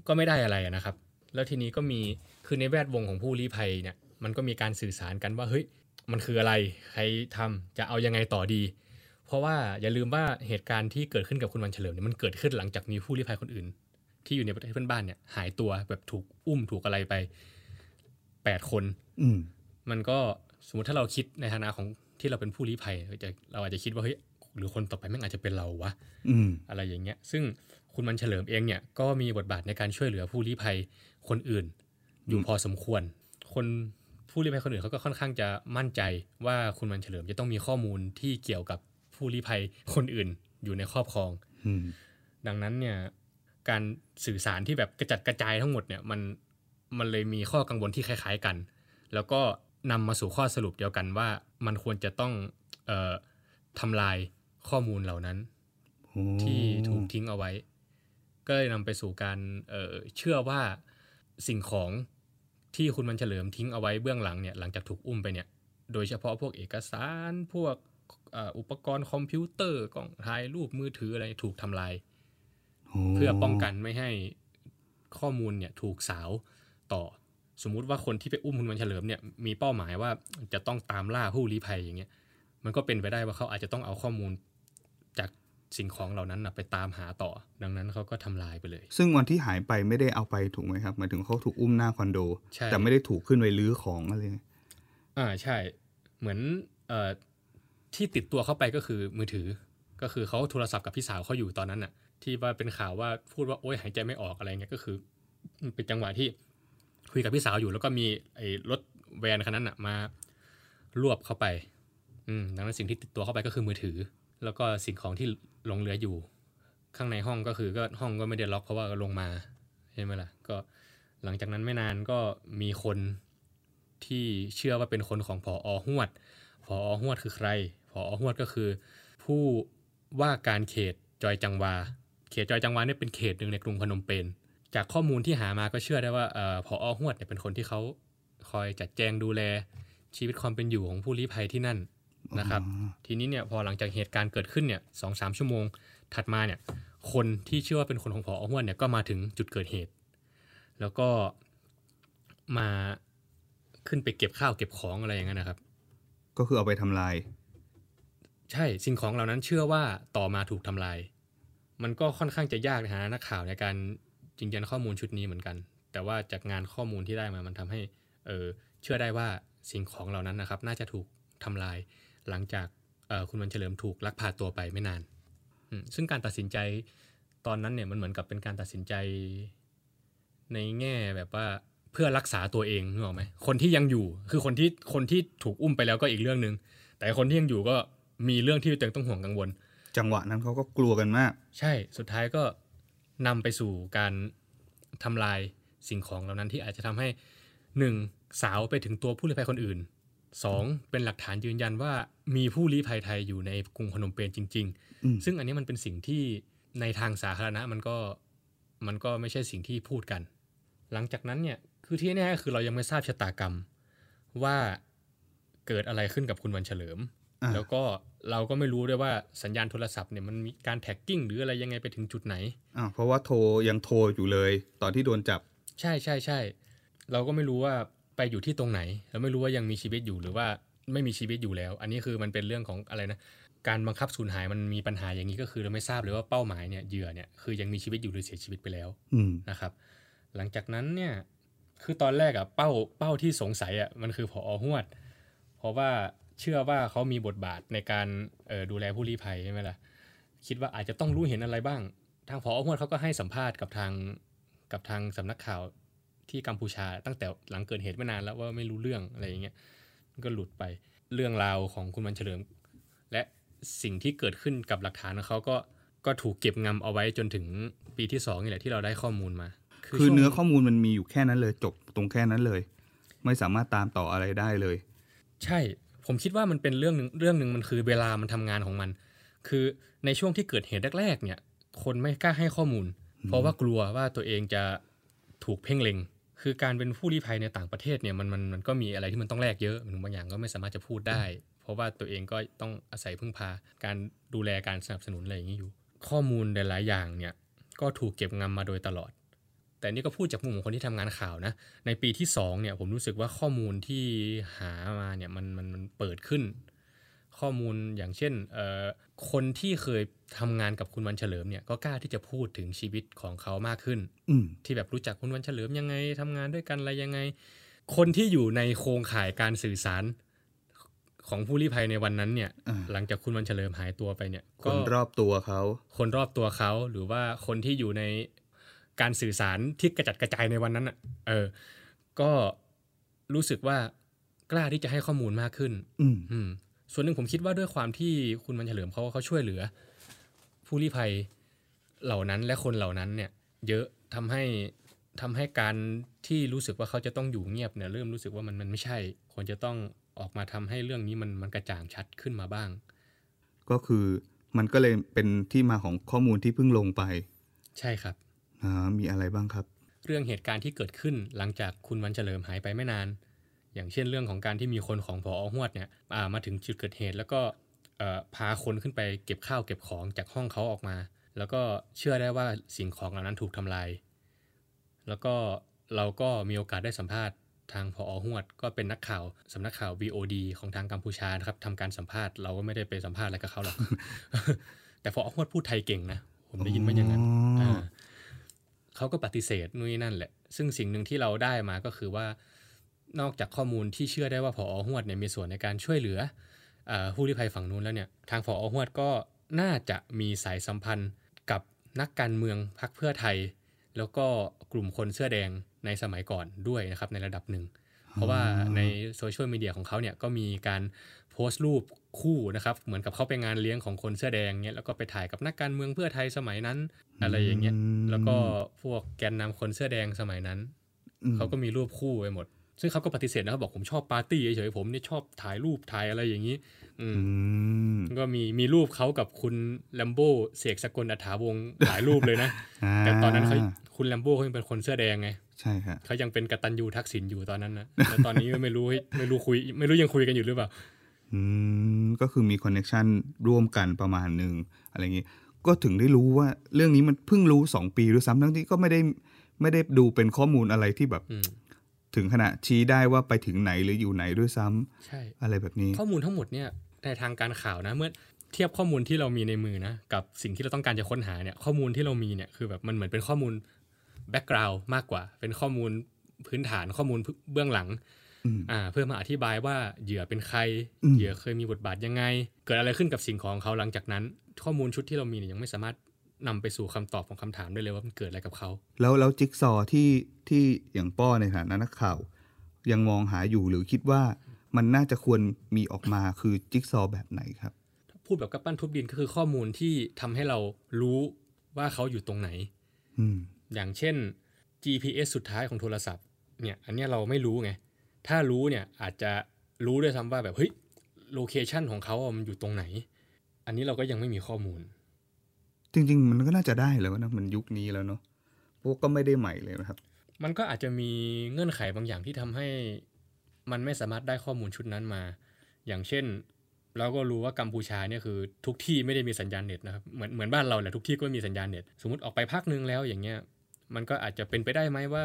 ก็ไม่ได้อะไรอะนะครับ แล้วทีนี้ก็มีคือในแวดวงของผู้ลี้ภัยเนี่ยมันก็มีการสื่อสารกันว่าเฮ้ยมันคืออะไรใครทำจะเอายังไงต่อดี เพราะว่าอย่าลืมว่าเหตุการณ์ที่เกิดขึ้นกับคุณวันเฉลิมเนี่ยมันเกิดขึ้นหลังจากมีผู้ลี้ภัยคนอื่น ที่อยู่ในประเทศเพื่อนบ้านเนี่ยหายตัวแบบถูกอุ้มถูกอะไรไปแปดคน อืมมันก็สมมติถ้าเราคิดในฐานะของที่เราเป็นผู้ลี้ภัยเราจะเราอาจจะคิดว่าเฮ้ย หรือคนต่อไปแม่งอาจจะเป็นเราวะอืมอะไรอย่างเงี้ย ซึ่งคุณมันเฉลิมเองเนี่ยก็มีบทบาทในการช่วยเหลือผู้ลี้ภัยคนอื่น อยู่อืมพอสมควร คนผู้ลี้ภัยคนอื่นเขาก็ค่อนข้างจะมั่นใจว่าคุณมันเฉลิมจะต้องมีข้อมูลที่เกี่ยวกับผู้ลี้ภัยคนอื่น อยู่ในครอบครองอืมดังนั้นเนี่ยการสื่อสารที่แบบกระจัดกระจายทั้งหมดเนี่ยมันมันเลยมีข้อกังวลที่คล้าย ๆกัน แล้วก็นำมาสู่ข้อสรุปเดียวกันว่ามันควรจะต้องเออทำลาย ข้อมูลเหล่านั้นโอ้ที่ถูกทิ้งเอาไว้ ก็เลยนำไปสู่การเอ่อเชื่อว่าสิ่งของที่คุณมันเฉลิมทิ้งเอาไว้เบื้องหลังเนี่ยหลังจากถูกอุ้มไปเนี่ย โดยเฉพาะพวกเอกสารพวกเอ่ออุปกรณ์คอมพิวเตอร์กล้องถ่ายรูปมือถืออะไรถูกทำลายโอ้เพื่อป้องกันไม่ให้ข้อมูลเนี่ยถูกสาวต่อสมมุติว่าคนที่ไปอุ้มคุณวันเฉลิมเนี่ยมีเป้าหมายว่าจะต้องตามล่าผู้ลี้ภัยอย่างเงี้ยมันก็เป็นไปได้ว่าเขาอาจจะต้องเอาข้อมูลจาก สิ่งของเหล่านั้นนะไปตามหาต่อ ดังนั้นเขาก็ทำลายไปเลย ซึ่งวันที่หายไปไม่ได้เอาไปถูกไหมครับหมายถึงเขาถูกอุ้มหน้าคอนโดใช่แต่ไม่ได้ถูกขึ้นไปลื้อของอะไรอ่าใช่ เหมือนเอ่อที่ติดตัวเข้าไปก็คือมือถือ ก็คือเขาโทรศัพท์กับพี่สาวเขาอยู่ตอนนั้นน่ะ ที่ว่าเป็นข่าวว่าพูดว่าโอ๊ยหายใจไม่ออกอะไรเงี้ยก็คือมันเป็นจังหวะที่คุยกับพี่สาวอยู่แล้วก็มีไอ้รถแวนคันนั้นน่ะมารวบเข้าไป อืมดังนั้นสิ่งที่ติดตัวเข้าไปก็คือมือถือ แล้วก็สิ่งของที่หลงเหลืออยู่ ข้างในห้องก็คือก็ห้องก็ไม่ได้ล็อกเพราะว่าลงมาใช่ไหมล่ะก็หลังจากนั้นไม่นานก็มีคนที่เชื่อว่าเป็นคนของผออหวดผออหวดคือใครผออหวดก็คือ ผู้ว่าการเขตจอยจังวา เขตจอยจังวาเนี่ยเป็นเขตหนึ่งในกรุงพนมเปญจากข้อมูลที่หามาก็เชื่อได้ว่าผออหวดเนี่ยเป็นคนที่เขาคอยจัดแจงดูแลชีวิตความเป็นอยู่ของผู้ลี้ภัยที่นั่น นะครับทีนี้เนี่ยพอหลังจากเหตุการณ์เกิดขึ้นเนี่ยสองสามชั่วโมงถัดมาเนี่ยคนที่เชื่อว่าเป็นคนของพอห้วนเนี่ยก็มาถึงจุดเกิดเหตุ แล้วก็มาขึ้นไปเก็บข้าวเก็บของอะไรอย่างนั้นนะครับ ก็คือเอาไปทำลาย ใช่สิ่งของเหล่านั้นเชื่อว่าต่อมาถูกทำลาย มันก็ค่อนข้างจะยากนะฮะนักข่าวในการจริงยันข้อมูลชุดนี้เหมือนกัน แต่ว่าจากงานข้อมูลที่ได้มามันทำให้เออเชื่อได้ว่าสิ่งของเหล่านั้นนะครับ น่าจะถูกทำลาย หลังจากเออคุณวันเฉลิมถูกลักพาตัวไปไม่นานอืมซึ่งการตัดสินใจตอนนั้นเนี่ยมันเหมือนกับเป็นการตัดสินใจในแง่แบบว่าเพื่อรักษาตัวเองนึกออกไหมคนที่ยังอยู่คือคนที่คนที่ถูกอุ้มไปแล้วก็อีกเรื่องหนึ่งแต่คนที่ยังอยู่ก็มีเรื่องที่ตัวเองต้องห่วงกังวล จังหวะนั้นเขาก็กลัวกันมาก ใช่สุดท้ายก็นำไปสู่การทำลายสิ่งของเหล่านั้นที่อาจจะทำให้หนึ่งสาวไปถึงตัวผู้ลี้ภัยคนอื่น สองเป็นหลักฐานยืนยันว่ามีผู้ลี้ภัยไทยอยู่ในกรุงพนมเปญจริงอืมๆซึ่งอันนี้มันเป็นสิ่งที่ในทางสาธารณะมันก็มันก็ไม่ใช่สิ่งที่พูดกัน หลังจากนั้นเนี่ยคือที่แน่ๆคือเรายังไม่ทราบชะตากรรมว่าเกิดอะไรขึ้นกับคุณวันเฉลิมอ่าแล้วก็เราก็ไม่รู้ด้วยว่าสัญญาณโทรศัพท์เนี่ยมันมีการแท็กกิ้งหรืออะไรยังไงไปถึงจุดไหนอ่าเพราะว่าโทรยังโทรอยู่เลย ตอนที่โดนจับ ใช่ใช่ใช่เราก็ไม่รู้ว่า ไปอยู่ที่ตรงไหนเราไม่รู้ว่ายังมีชีวิตอยู่หรือว่าไม่มีชีวิตอยู่แล้ว อันนี้คือมันเป็นเรื่องของอะไรนะการบังคับสูญหายมันมีปัญหาอย่างนี้ก็คือเราไม่ทราบเลยว่าเป้าหมายเนี่ยเหยื่อเนี่ยคือยังมีชีวิตอยู่หรือเสียชีวิตไปแล้วอืมนะครับ หลังจากนั้นเนี่ยคือตอนแรกอะเป้าเป้าที่สงสัยอะมันคือผอหวด เพราะว่าเชื่อว่าเขามีบทบาทในการเอ่อดูแลผู้ลี้ภัยใช่ไหมล่ะคิดว่าอาจจะต้องรู้เห็นอะไรบ้าง ทางผอหวดเขาก็ให้สัมภาษณ์กับทางกับทางสำนักข่าว ที่กัมพูชาตั้งแต่หลังเกิดเหตุไม่นานแล้วว่าไม่รู้เรื่องอะไรอย่างเงี้ยมันก็หลุดไปเรื่องราวของคุณวันเฉลิม และสิ่งที่เกิดขึ้นกับหลักฐานของเขาก็ก็ถูกเก็บงำเอาไว้จนถึงปีที่สองนี่แหละที่เราได้ข้อมูลมา คือช่วงเนื้อข้อมูลมันมีอยู่แค่นั้นเลยจบตรงแค่นั้นเลย ไม่สามารถตามต่ออะไรได้เลย ใช่ผมคิดว่ามันเป็นเรื่องหนึ่งเรื่องหนึ่งมันคือเวลามันทำงานของมัน คือในช่วงที่เกิดเหตุแรกๆเนี่ย คนไม่กล้าให้ข้อมูล เพราะว่ากลัวว่าตัวเองจะถูกเพ่งเล็ง คือการเป็นผู้ลี้ภัยในต่างประเทศเนี่ยมันมันมันก็มีอะไรที่มันต้องแลกเยอะบางอย่างก็ไม่สามารถจะพูดได้ เพราะว่าตัวเองก็ต้องอาศัยพึ่งพา การดูแลการสนับสนุนอะไรอย่างนี้อยู่ ข้อมูลหลายๆอย่างเนี่ยก็ถูกเก็บงำมาโดยตลอด แต่นี่ก็พูดจากมุมของคนที่ทำงานข่าวนะในปีที่สองเนี่ยผมรู้สึกว่าข้อมูลที่หามาเนี่ยมันมันมันเปิดขึ้น ข้อมูลอย่างเช่นเอ่อคนที่เคยทำงานกับคุณวันเฉลิมเนี่ยก็กล้าที่จะพูดถึงชีวิตของเขามากขึ้นอืมที่แบบรู้จักคุณวันเฉลิมยังไงทำงานด้วยกันอะไรยังไง คนที่อยู่ในโครงข่ายการสื่อสารของผู้ลี้ภัยในวันนั้นเนี่ยอ่าหลังจากคุณวันเฉลิมหายตัวไปเนี่ยคก็นรอบตัวเขา คนรอบตัวเขาหรือว่าคนที่อยู่ในการสื่อสารที่กระจัดกระจายในวันนั้นอะเออ ก็รู้สึกว่ากล้าที่จะให้ข้อมูลมากขึ้น อืมอืม ส่วนหนึ่งผมคิดว่าด้วยความที่คุณมันเฉลิมเขาเขาช่วยเหลือ ผู้ลี้ภัยเหล่านั้นและคนเหล่านั้นเนี่ยเยอะทำให้ทำให้การที่รู้สึกว่าเขาจะต้องอยู่เงียบเนี่ยเริ่มรู้สึกว่ามันมันไม่ใช่ ควรจะต้องออกมาทำให้เรื่องนี้มันมันกระจ่างชัดขึ้นมาบ้าง ก็คือมันก็เลยเป็นที่มาของข้อมูลที่เพิ่งลงไป ใช่ครับอ่ามีอะไรบ้างครับ เรื่องเหตุการณ์ที่เกิดขึ้นหลังจากคุณวันเฉลิมหายไปไม่นาน อย่างเช่นเรื่องของการที่มีคนของพอหวดเนี่ยอ่ามาถึงจุดเกิดเหตุ แล้วก็เอ่อพาคนขึ้นไปเก็บข้าวเก็บของจากห้องเขาออกมา แล้วก็เชื่อได้ว่าสิ่งของเหล่านั้นถูกทำลาย แล้วก็เราก็มีโอกาสได้สัมภาษณ์ทางพอหวด ก็เป็นนักข่าวสำนักข่าว VOD ของทางกัมพูชานะครับทำการสัมภาษณ์เราก็ไม่ได้ไปสัมภาษณ์อะไรกับเขาหรอกแต่พอหวดพูดไทยเก่งนะผมได้ยินมาอย่างนั้นอ๋ออ่าเขาก็ปฏิเสธนู่นนนั่นแหละ ซึ่งสิ่งหนึ่งที่เราได้มาก็คือว่า นอกจากข้อมูลที่เชื่อได้ว่าผอหวดเนี่ยมีส่วนในการช่วยเหลือเออผู้ลี้ภัยฝั่งนู้นแล้วเนี่ยทางผอหวดก็น่าจะมีสายสัมพันธ์กับนักการเมืองพรรคเพื่อไทย แล้วก็กลุ่มคนเสื้อแดงในสมัยก่อนด้วยนะครับในระดับหนึ่ง เพราะว่าในโซเชียลมีเดียของเขาเนี่ยก็มีการโพสต์รูปคู่นะครับ เหมือนกับเขาไปงานเลี้ยงของคนเสื้อแดงเนี่ยแล้วก็ไปถ่ายกับนักการเมืองเพื่อไทยสมัยนั้น อะไรอย่างเงี้ยอืมแล้วก็พวกแกนนำคนเสื้อแดงสมัยนั้นอืมเขาก็มีรูปคู่ไปหมด ซึ่งเขาก็ปฏิเสธนะเขาบอกผมชอบปาร์ตี้เฉยๆผมเนี่ยชอบถ่ายรูปถ่ายอะไรอย่างนี้ อืมอืมก็มีมีรูปเขากับคุณแลมโบ้เสกสกลอัฐาวงศ์หลายรูปเลยนะาแต่ตอนนั้นเขาคุณแลมโบ้เขายังเป็นคนเสื้อแดงไงใช่ครับเขายังเป็นกตัญญูทักษิณอยู่ตอนนั้นนะแล้วตอนนี้ก็ไม่รู้ไม่รู้คุย ไม่รู้ยังคุยกันอยู่หรือเปล่าอืมก็คือมีคอนเน็ชันร่วมกันประมาณหนึ่งอะไรอย่างนี้ ก็ถึงได้รู้ว่าเรื่องนี้มันเพิ่งรู้สองปีด้วยซ้ำทั้งที่ก็ไม่ได้ไม่ได้ดูเป็นข้อมูลอะไรที่แบบอืม ถึงขนาดชี้ได้ว่าไปถึงไหนหรืออยู่ไหนด้วยซ้ำใช่อะไรแบบนี้ ข้อมูลทั้งหมดเนี่ยในทางการข่าวนะเมื่อเทียบข้อมูลที่เรามีในมือนะกับสิ่งที่เราต้องการจะค้นหาเนี่ยข้อมูลที่เรามีเนี่ยคือแบบมันเหมือนเป็นข้อมูลแบ็กกราวด์มากกว่า เป็นข้อมูลพื้นฐานข้อมูลเบื้องหลังอืมอ่าเพื่อมาอธิบายว่าเหยื่อเป็นใครอืมเหยื่อเคยมีบทบาทยังไง เกิดอะไรขึ้นกับสิ่งของเขาหลังจากนั้น ข้อมูลชุดที่เรามีเนี่ยยังไม่สามารถ นำไปสู่คำตอบของคำถามได้เลยว่ามันเกิดอะไรกับเขา แล้วแล้วจิ๊กซอว์ที่ที่อย่างป้อในฐานะนักข่าว ยังมองหาอยู่หรือคิดว่ามันน่าจะควรมีออกมาคือจิ๊กซอว์แบบไหนครับ พูดแบบกับปั้นทุบดินก็คือข้อมูลที่ทำให้เรารู้ว่าเขาอยู่ตรงไหนอืมอย่างเช่น GPS สุดท้ายของโทรศัพท์ เนี่ย อันเนี้ยเราไม่รู้ไง ถ้ารู้เนี่ยอาจจะรู้ด้วยซ้ำว่าแบบเฮ้ยโลเคชันของเขาอะมันอยู่ตรงไหน อันนี้เราก็ยังไม่มีข้อมูล จริง ๆ มันก็น่าจะได้แล้วนะมันยุคนี้แล้วเนาะพวกก็ไม่ได้ใหม่เลยนะครับ มันก็อาจจะมีเงื่อนไขบางอย่างที่ทำให้ มันไม่สามารถได้ข้อมูลชุดนั้นมา อย่างเช่น เราก็รู้ว่ากัมพูชาเนี่ยคือ ทุกที่ไม่ได้มีสัญญาณเน็ตนะครับเหมือนเหมือนบ้านเราแหละทุกที่ก็มีสัญญาณเน็ตสมมติออกไปพักนึงแล้วอย่างเงี้ย มันก็อาจจะเป็นไปได้ไหมว่า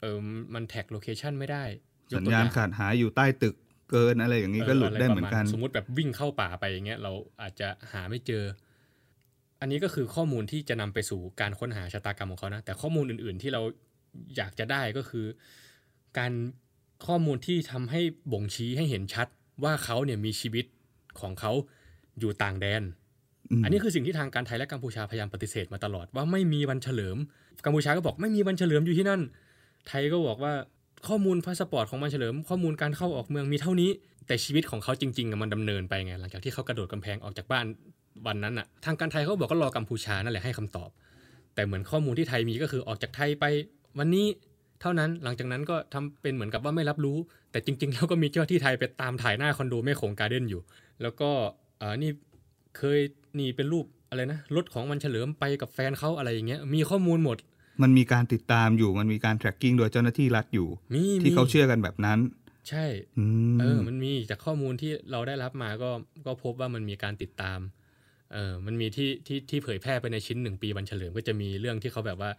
เออมัน tag location ไม่ได้ยกตัวอย่างสัญญาณขาดหายอยู่ใต้ตึกเกินอะไรอย่างนี้ก็หลุดได้เหมือนกันะรประาณสมมติแบบวิ่งเข้าป่าไปอย่างเงี้ยเราอาจจะหาไม่เจอ อันนี้ก็คือข้อมูลที่จะนำไปสู่การค้นหาชะตากรรมของเขานะ แต่ข้อมูลอื่น ๆ ที่เราอยากจะได้ก็คือ การข้อมูลที่ทำให้บ่งชี้ให้เห็นชัดว่าเขาเนี่ยมีชีวิตของเขาอยู่ต่างแดนอืมอันนี้คือสิ่งที่ทางการไทยและกัมพูชาพยายามปฏิเสธมาตลอดว่าไม่มีวันเฉลิม กัมพูชาก็บอกไม่มีวันเฉลิมอยู่ที่นั่น ไทยก็บอกว่าข้อมูลพาสปอร์ตของวันเฉลิม ข้อมูลการเข้าออกเมืองมีเท่านี้ แต่ชีวิตของเขาจริงๆอะมันดำเนินไปไง หลังจากที่เขากระโดดกำแพงออกจากบ้าน วันนั้นอะทางการไทยเขาบอกก็รอกัมพูชานั่นแหละให้คำตอบ แต่เหมือนข้อมูลที่ไทยมีก็คือออกจากไทยไปวันนี้เท่านั้นหลังจากนั้นก็ทำเป็นเหมือนกับว่าไม่รับรู้ แต่จริงๆแล้วก็มีเจ้าหน้าที่ไทยไปตามถ่ายหน้าคอนโดแม่โขงการ์เด้นอยู่ แล้วก็เอ่อนี่เคยนี่เป็นรูปอะไรนะรถของมันเฉลิมไปกับแฟนเขาอะไรอย่างเงี้ยมีข้อมูลหมด มันมีการติดตามอยู่ มันมีการ tracking โดยเจ้าหน้าที่รัฐอยู่มีที่เขามีเชื่อกันแบบนั้น ใช่อืมเออมันมีจากข้อมูลที่เราได้รับมาก็ก็พบว่ามันมีการติดตาม เออมันมีที่ที่ที่เผยแพร่ไปในชิ้นหนึ่งปีวันเฉลิมก็จะมีเรื่องที่เขาแบบว่า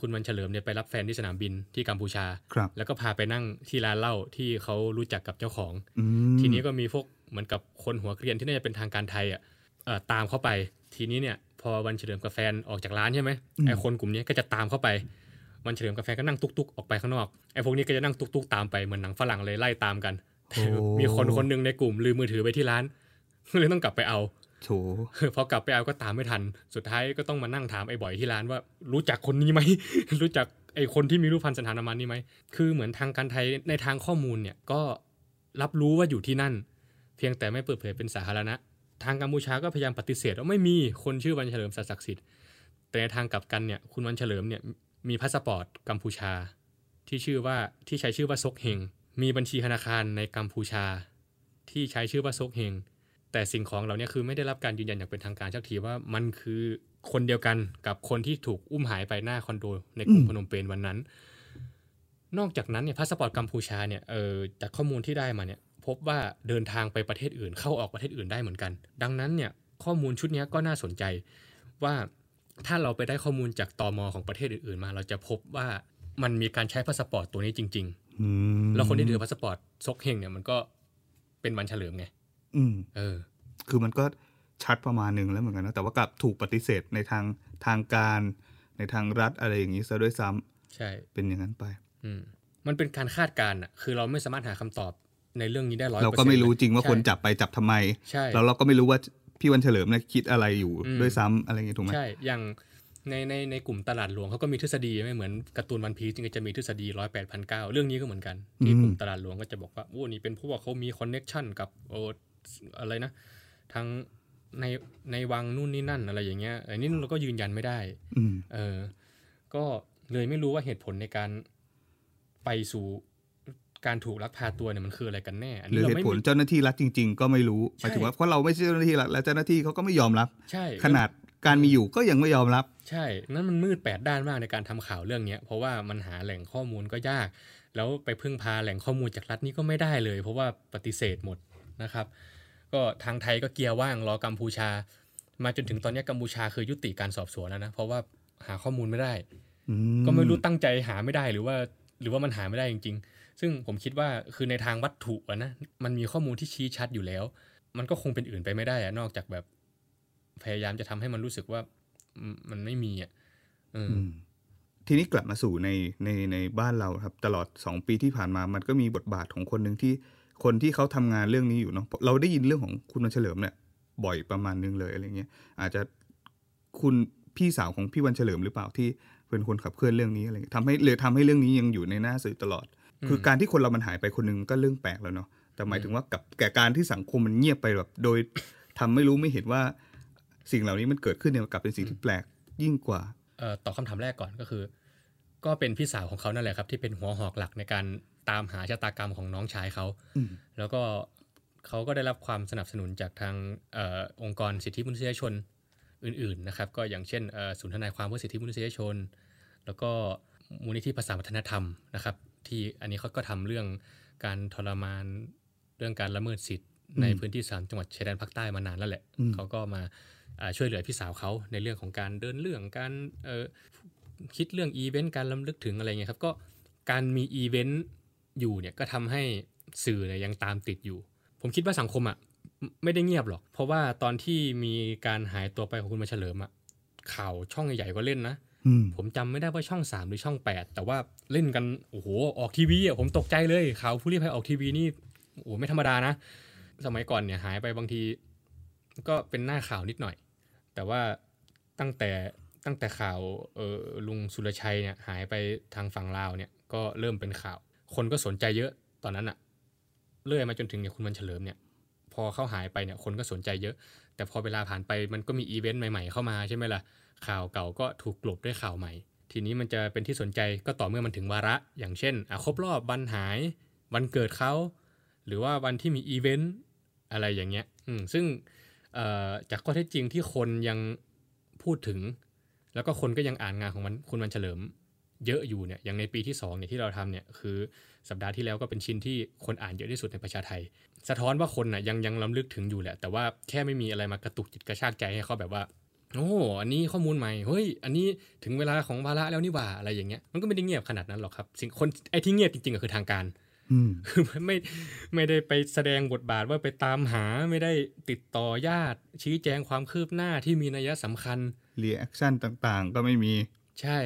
คุณวันเฉลิมเนี่ยไปรับแฟนที่สนามบินที่กัมพูชาครับแล้วก็พาไปนั่งที่ร้านเหล้าที่เขารู้จักกับเจ้าของอืมทีนี้ก็มีพวกเหมือนกับคนหัวเกรียนที่น่าจะเป็นทางการไทยอะเอ่อตามเข้าไป ทีนี้เนี่ยพอวันเฉลิมกับแฟนออกจากร้านใช่ไหมไอ้คนกลุ่มนี้ก็จะตามเข้าไปวันเฉลิมกับแฟนก็นั่งตุกๆออกไปข้างนอกไอ้พวกนี้ก็จะนั่งตุกๆตามไปเหมือนหนังฝรั่งเลยไล่ตามกันโอ้มีคนคนหนึ่งในกลุ่มลืมมือถือไว้ที่ร้านเลยต้องกลับไปเอาโถพอกลับไปเอาก็ตามไม่ทัน สุดท้ายก็ต้องมานั่งถามไอ้บ๋อยที่ร้านว่า รู้จักคนนี้ไหม รู้จักไอ้คนที่มีรูปพรรณสัณฐานประมาณนี้ไหม คือเหมือนทางการไทยในทางข้อมูลเนี่ยก็รับรู้ว่าอยู่ที่นั่น เพียงแต่ไม่เปิดเผยเป็นสาธารณะ ทางกัมพูชาก็พยายามปฏิเสธว่าไม่มีคนชื่อวันเฉลิม สัตย์ศักดิ์สิทธิ์แต่ในทางกลับกันเนี่ยคุณวันเฉลิมเนี่ยมีพาสปอร์ตกัมพูชา ที่ชื่อว่าที่ใช้ชื่อว่าซกเฮงมีบัญชีธนาคารในกัมพูชา ที่ใช้ชื่อว่าซกเฮง แต่สิ่งของเหล่านี้คือไม่ได้รับการยืนยันอย่างเป็นทางการสักทีว่ามันคือคนเดียวกันกับคนที่ถูกอุ้มหายไปหน้าคอนโดในกรุงพนมเปญวันนั้น นอกจากนั้นเนี่ยพาสปอร์ตกัมพูชาเนี่ยเออจากข้อมูลที่ได้มาเนี่ยพบว่าเดินทางไปประเทศอื่น เข้าออกประเทศอื่นได้เหมือนกัน ดังนั้นเนี่ยข้อมูลชุดนี้ก็น่าสนใจว่าถ้าเราไปได้ข้อมูลจากตม.ของประเทศอื่นๆมา เราจะพบว่ามันมีการใช้พาสปอร์ตตัวนี้จริง ๆ แล้วคนที่ถือพาสปอร์ตซกเฮงเนี่ยมันก็เป็นวันเฉลิมไง อืมเออ คือมันก็ชัดประมาณหนึ่งแล้วเหมือนกันนะแต่ว่ากลับถูกปฏิเสธในทางทางการ ในทางรัฐอะไรอย่างนี้ซะด้วยซ้ำใช่ เป็นอย่างนั้นไป อืมมันเป็นการคาดการณ์อะ คือเราไม่สามารถหาคำตอบในเรื่องนี้ได้ร้อยเราก็ไม่รู้จริงว่าคนจับไปจับทำไมใช่แล้วเราก็ไม่รู้ว่าพี่วันเฉลิมเนี่ยคิดอะไรอยู่อืมด้วยซ้ำอะไรอย่างงี้ถูกไหมใช่อย่างในในในกลุ่มตลาดหลวงเขาก็มีทฤษฎีไม่เหมือนการ์ตูนวันพีซจะมีทฤษฎีร้อยแปดพันเก้าเรื่องนี้ก็เหมือนกันที่กลุ่มตลาดหลวงก็จะบอกว่าโอ้นี่เป็นเพราะว่าเขามีคอนเน็ชันกับโอ อะไรนะทางในในวังนู่นนี่นั่นอะไรอย่างเงี้ยอันนี้เราก็ยืนยันไม่ได้อืมเออ ก็เลยไม่รู้ว่าเหตุผลในการไปสู่การถูกลักพาตัวเนี่ยมันคืออะไรกันแน่อันหรืนี้อเราเหตุไม่ผลมีเจ้าหน้าที่รัฐจริง ๆ ก็ไม่รู้ใช่หมายถึงว่าเพราะเราไม่ใช่เจ้าหน้าที่รัฐแล้วเจ้าหน้าที่เขาก็ไม่ยอมรับ ใช่ ขนาดการมีอยู่ก็ยังไม่ยอมรับ ใช่ นั่นมันมืดแปดด้านมากในการทำข่าวเรื่องเนี้ยเพราะว่ามันหาแหล่งข้อมูลก็ยาก แล้วไปพึ่งพาแหล่งข้อมูลจากรัฐนี่ก็ไม่ได้เลย เพราะว่าปฏิเสธหมด นะครับ ก็ทางไทยก็เกียร์ว่างรอกัมพูชา มาจนถึงตอนเนี้ยกัมพูชาคือยุติการสอบสวนแล้วนะเพราะว่าหาข้อมูลไม่ได้อืก็ไม่รู้ตั้งใจหาไม่ได้หรือว่า หรือว่ามันหาไม่ได้จริง ๆ ซึ่งผมคิดว่าคือในทางวัตถุอะนะมันมีข้อมูลที่ชี้ชัดอยู่แล้ว มันก็คงเป็นอื่นไปไม่ได้อะนอกจากแบบ พยายามจะทำให้มันรู้สึกว่าอืมมันไม่มีอะเอออืมทีนี้กลับมาสู่ในในในบ้านเราครับ ตลอดสองปีที่ผ่านมามันก็มีบทบาทของคนหนึ่งที่ คนที่เขาทำงานเรื่องนี้อยู่เนาะเราได้ยินเรื่องของคุณวันเฉลิมเนี่ยบ่อยประมาณนึงเลยอะไรเงี้ยอาจจะคุณพี่สาวของพี่วันเฉลิมหรือเปล่าที่เป็นคนขับเคลื่อนเรื่องนี้อะไรเงี้ยทำให้เลยทำให้เรื่องนี้ยังอยู่ในหน้าสื่อตลอด คือการที่คนเรามันหายไปคนหนึงก็เรื่องแปลกแล้วเนาะแต่หมายถึงว่ากับแก่การที่สังคมมันเงียบไปแบบ โดยทำไม่รู้ไม่เห็นว่าสิ่งเหล่านี้มันเกิดขึ้นเนี่ยกลับเป็นสิ่งที่แปลกยิ่งกว่าเอ่อตอบคำถามแรกก่อนก็คือ ก็เป็นพี่สาวของเขานั่นแหละครับ ที่เป็นหัวหอกหลักในการ ตามหาชะตากรรมของน้องชายเขาอืมแล้วก็เขาก็ได้รับความสนับสนุนจากทางเออองค์กรสิทธิมนุษยชนอื่นๆนะครับ ก็อย่างเช่นเอ่อศูนย์ทนายความเพื่อสิทธิมนุษยชน แล้วก็มูลนิธิภาษาวัฒนธรรมนะครับ ที่อันนี้เขาก็ทำเรื่องการทรมานเรื่องการละเมิดสิทธิ์ในพื้นที่สามจังหวัดชายแดนภาคใต้มานานแล้วแหละอืมเขาก็มาอ่าช่วยเหลือพี่สาวเขาในเรื่องของการเดินเรื่องการเอ่อคิดเรื่องอีเวนต์การล้ำลึกถึงอะไรเงี้ยครับ ก็การมีอีเวนต์ อยู่เนี่ยก็ทำให้สื่อเนี่ยยังตามติดอยู่ ผมคิดว่าสังคมอะไม่ไม่ได้เงียบหรอก เพราะว่าตอนที่มีการหายตัวไปของคุณมาเฉลิมอะข่าวช่องใหญ่ๆก็เล่นนะอืมผมจำไม่ได้ว่าช่อง3หรือช่อง8แต่ว่าเล่นกันโอ้โหออกทีวีอะผมตกใจเลยข่าวผู้ลี้ภัยออกทีวีนี่โอ้โหไม่ธรรมดานะ สมัยก่อนเนี่ยหายไปบางที ก็เป็นหน้าข่าวนิดหน่อย แต่ว่าตั้งแต่ตั้งแต่ข่าวเออลุงสุรชัยเนี่ยหายไปทางฝั่งลาวเนี่ยก็เริ่มเป็นข่าว คนก็สนใจเยอะตอนนั้นอะเรื่อยมาจนถึงเนี่ยคุณวันเฉลิมเนี่ย พอเขาหายไปเนี่ยคนก็สนใจเยอะ แต่พอเวลาผ่านไปมันก็มีอีเวนต์ใหม่ๆเข้ามาใช่ไหมล่ะ ข่าวเก่าก็ถูกกลบด้วยข่าวใหม่ ทีนี้มันจะเป็นที่สนใจก็ต่อเมื่อมันถึงวาระ อย่างเช่นอะครบรอบวันหาย วันเกิดเขาหรือว่าวันที่มีอีเวนต์อะไรอย่างเงี้ยอืมซึ่งเอ่อจากข้อเท็จจริงที่คนยังพูดถึง แล้วก็คนก็ยังอ่านงานของมันคุณวันเฉลิม เยอะอยู่เนี่ยอย่างในปีที่2เนี่ยที่เราทำเนี่ยคือสัปดาห์ที่แล้วก็เป็นชิ้นที่คนอ่านเยอะที่สุดในประชาไทย สะท้อนว่าคนน่ะยังยังล้ำลึกถึงอยู่แหละ แต่ว่าแค่ไม่มีอะไรมากระตุกจิตกระชากใจให้เขาแบบว่าโอ้อันนี้ข้อมูลใหม่เฮ้ยอันนี้ถึงเวลาของวาระแล้วนี่หว่าอะไรอย่างเงี้ยมันก็ไม่ได้เงียบขนาดนั้นหรอกครับสิ่งคนไอ้ที่เงียบจริงๆก็คือทางการอืมคือไม่ไม่ได้ไปแสดงบทบาทว่าไปตามหาไม่ได้ติดต่อญาติ ชี้แจงความคืบหน้าที่มีนัยสำคัญ reaction ต่างๆ ก็ไม่มี ใช่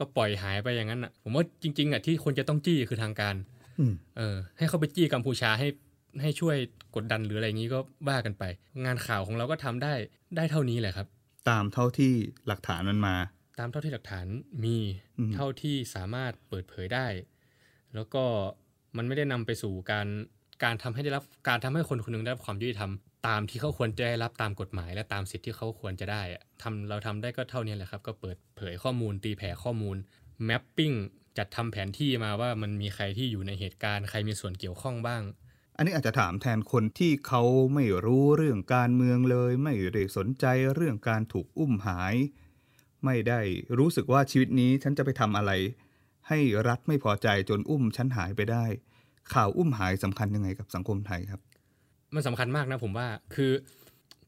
ก็ปล่อยหายไปอย่างนั้นอะ ผมว่าจริง ๆอะที่คนจะต้องจี้คือทางการอืมเออ ให้เขาไปจี้กัมพูชาให้ให้ช่วยกดดันหรืออะไรอย่างนี้ก็ว่ากันไป งานข่าวของเราก็ทำได้ได้เท่านี้แหละครับ ตามเท่าที่หลักฐานมันมา ตามเท่าที่หลักฐานมีอืมเท่าที่สามารถเปิดเผยได้ แล้วก็มันไม่ได้นำไปสู่การการทำให้ได้รับการทำให้คนคนหนึงได้รับความยุติธรรม ตามที่เขาควรจะได้รับตามกฎหมาย และตามสิทธิ์ที่เขาควรจะได้อะทำเราทำได้ก็เท่านี้แหละครับ ก็เปิดเผยข้อมูลตีแผ่ข้อมูล mapping จัดทำแผนที่มาว่ามันมีใครที่อยู่ในเหตุการณ์ใครมีส่วนเกี่ยวข้องบ้าง อันนี้อาจจะถามแทนคนที่เขาไม่รู้เรื่องการเมืองเลย ไม่ได้สนใจเรื่องการถูกอุ้มหาย ไม่ได้รู้สึกว่าชีวิตนี้ฉันจะไปทำอะไร ให้รัฐไม่พอใจจนอุ้มฉันหายไปได้ ข่าวอุ้มหายสำคัญยังไงกับสังคมไทยครับ มันสำคัญมากนะผมว่าคือ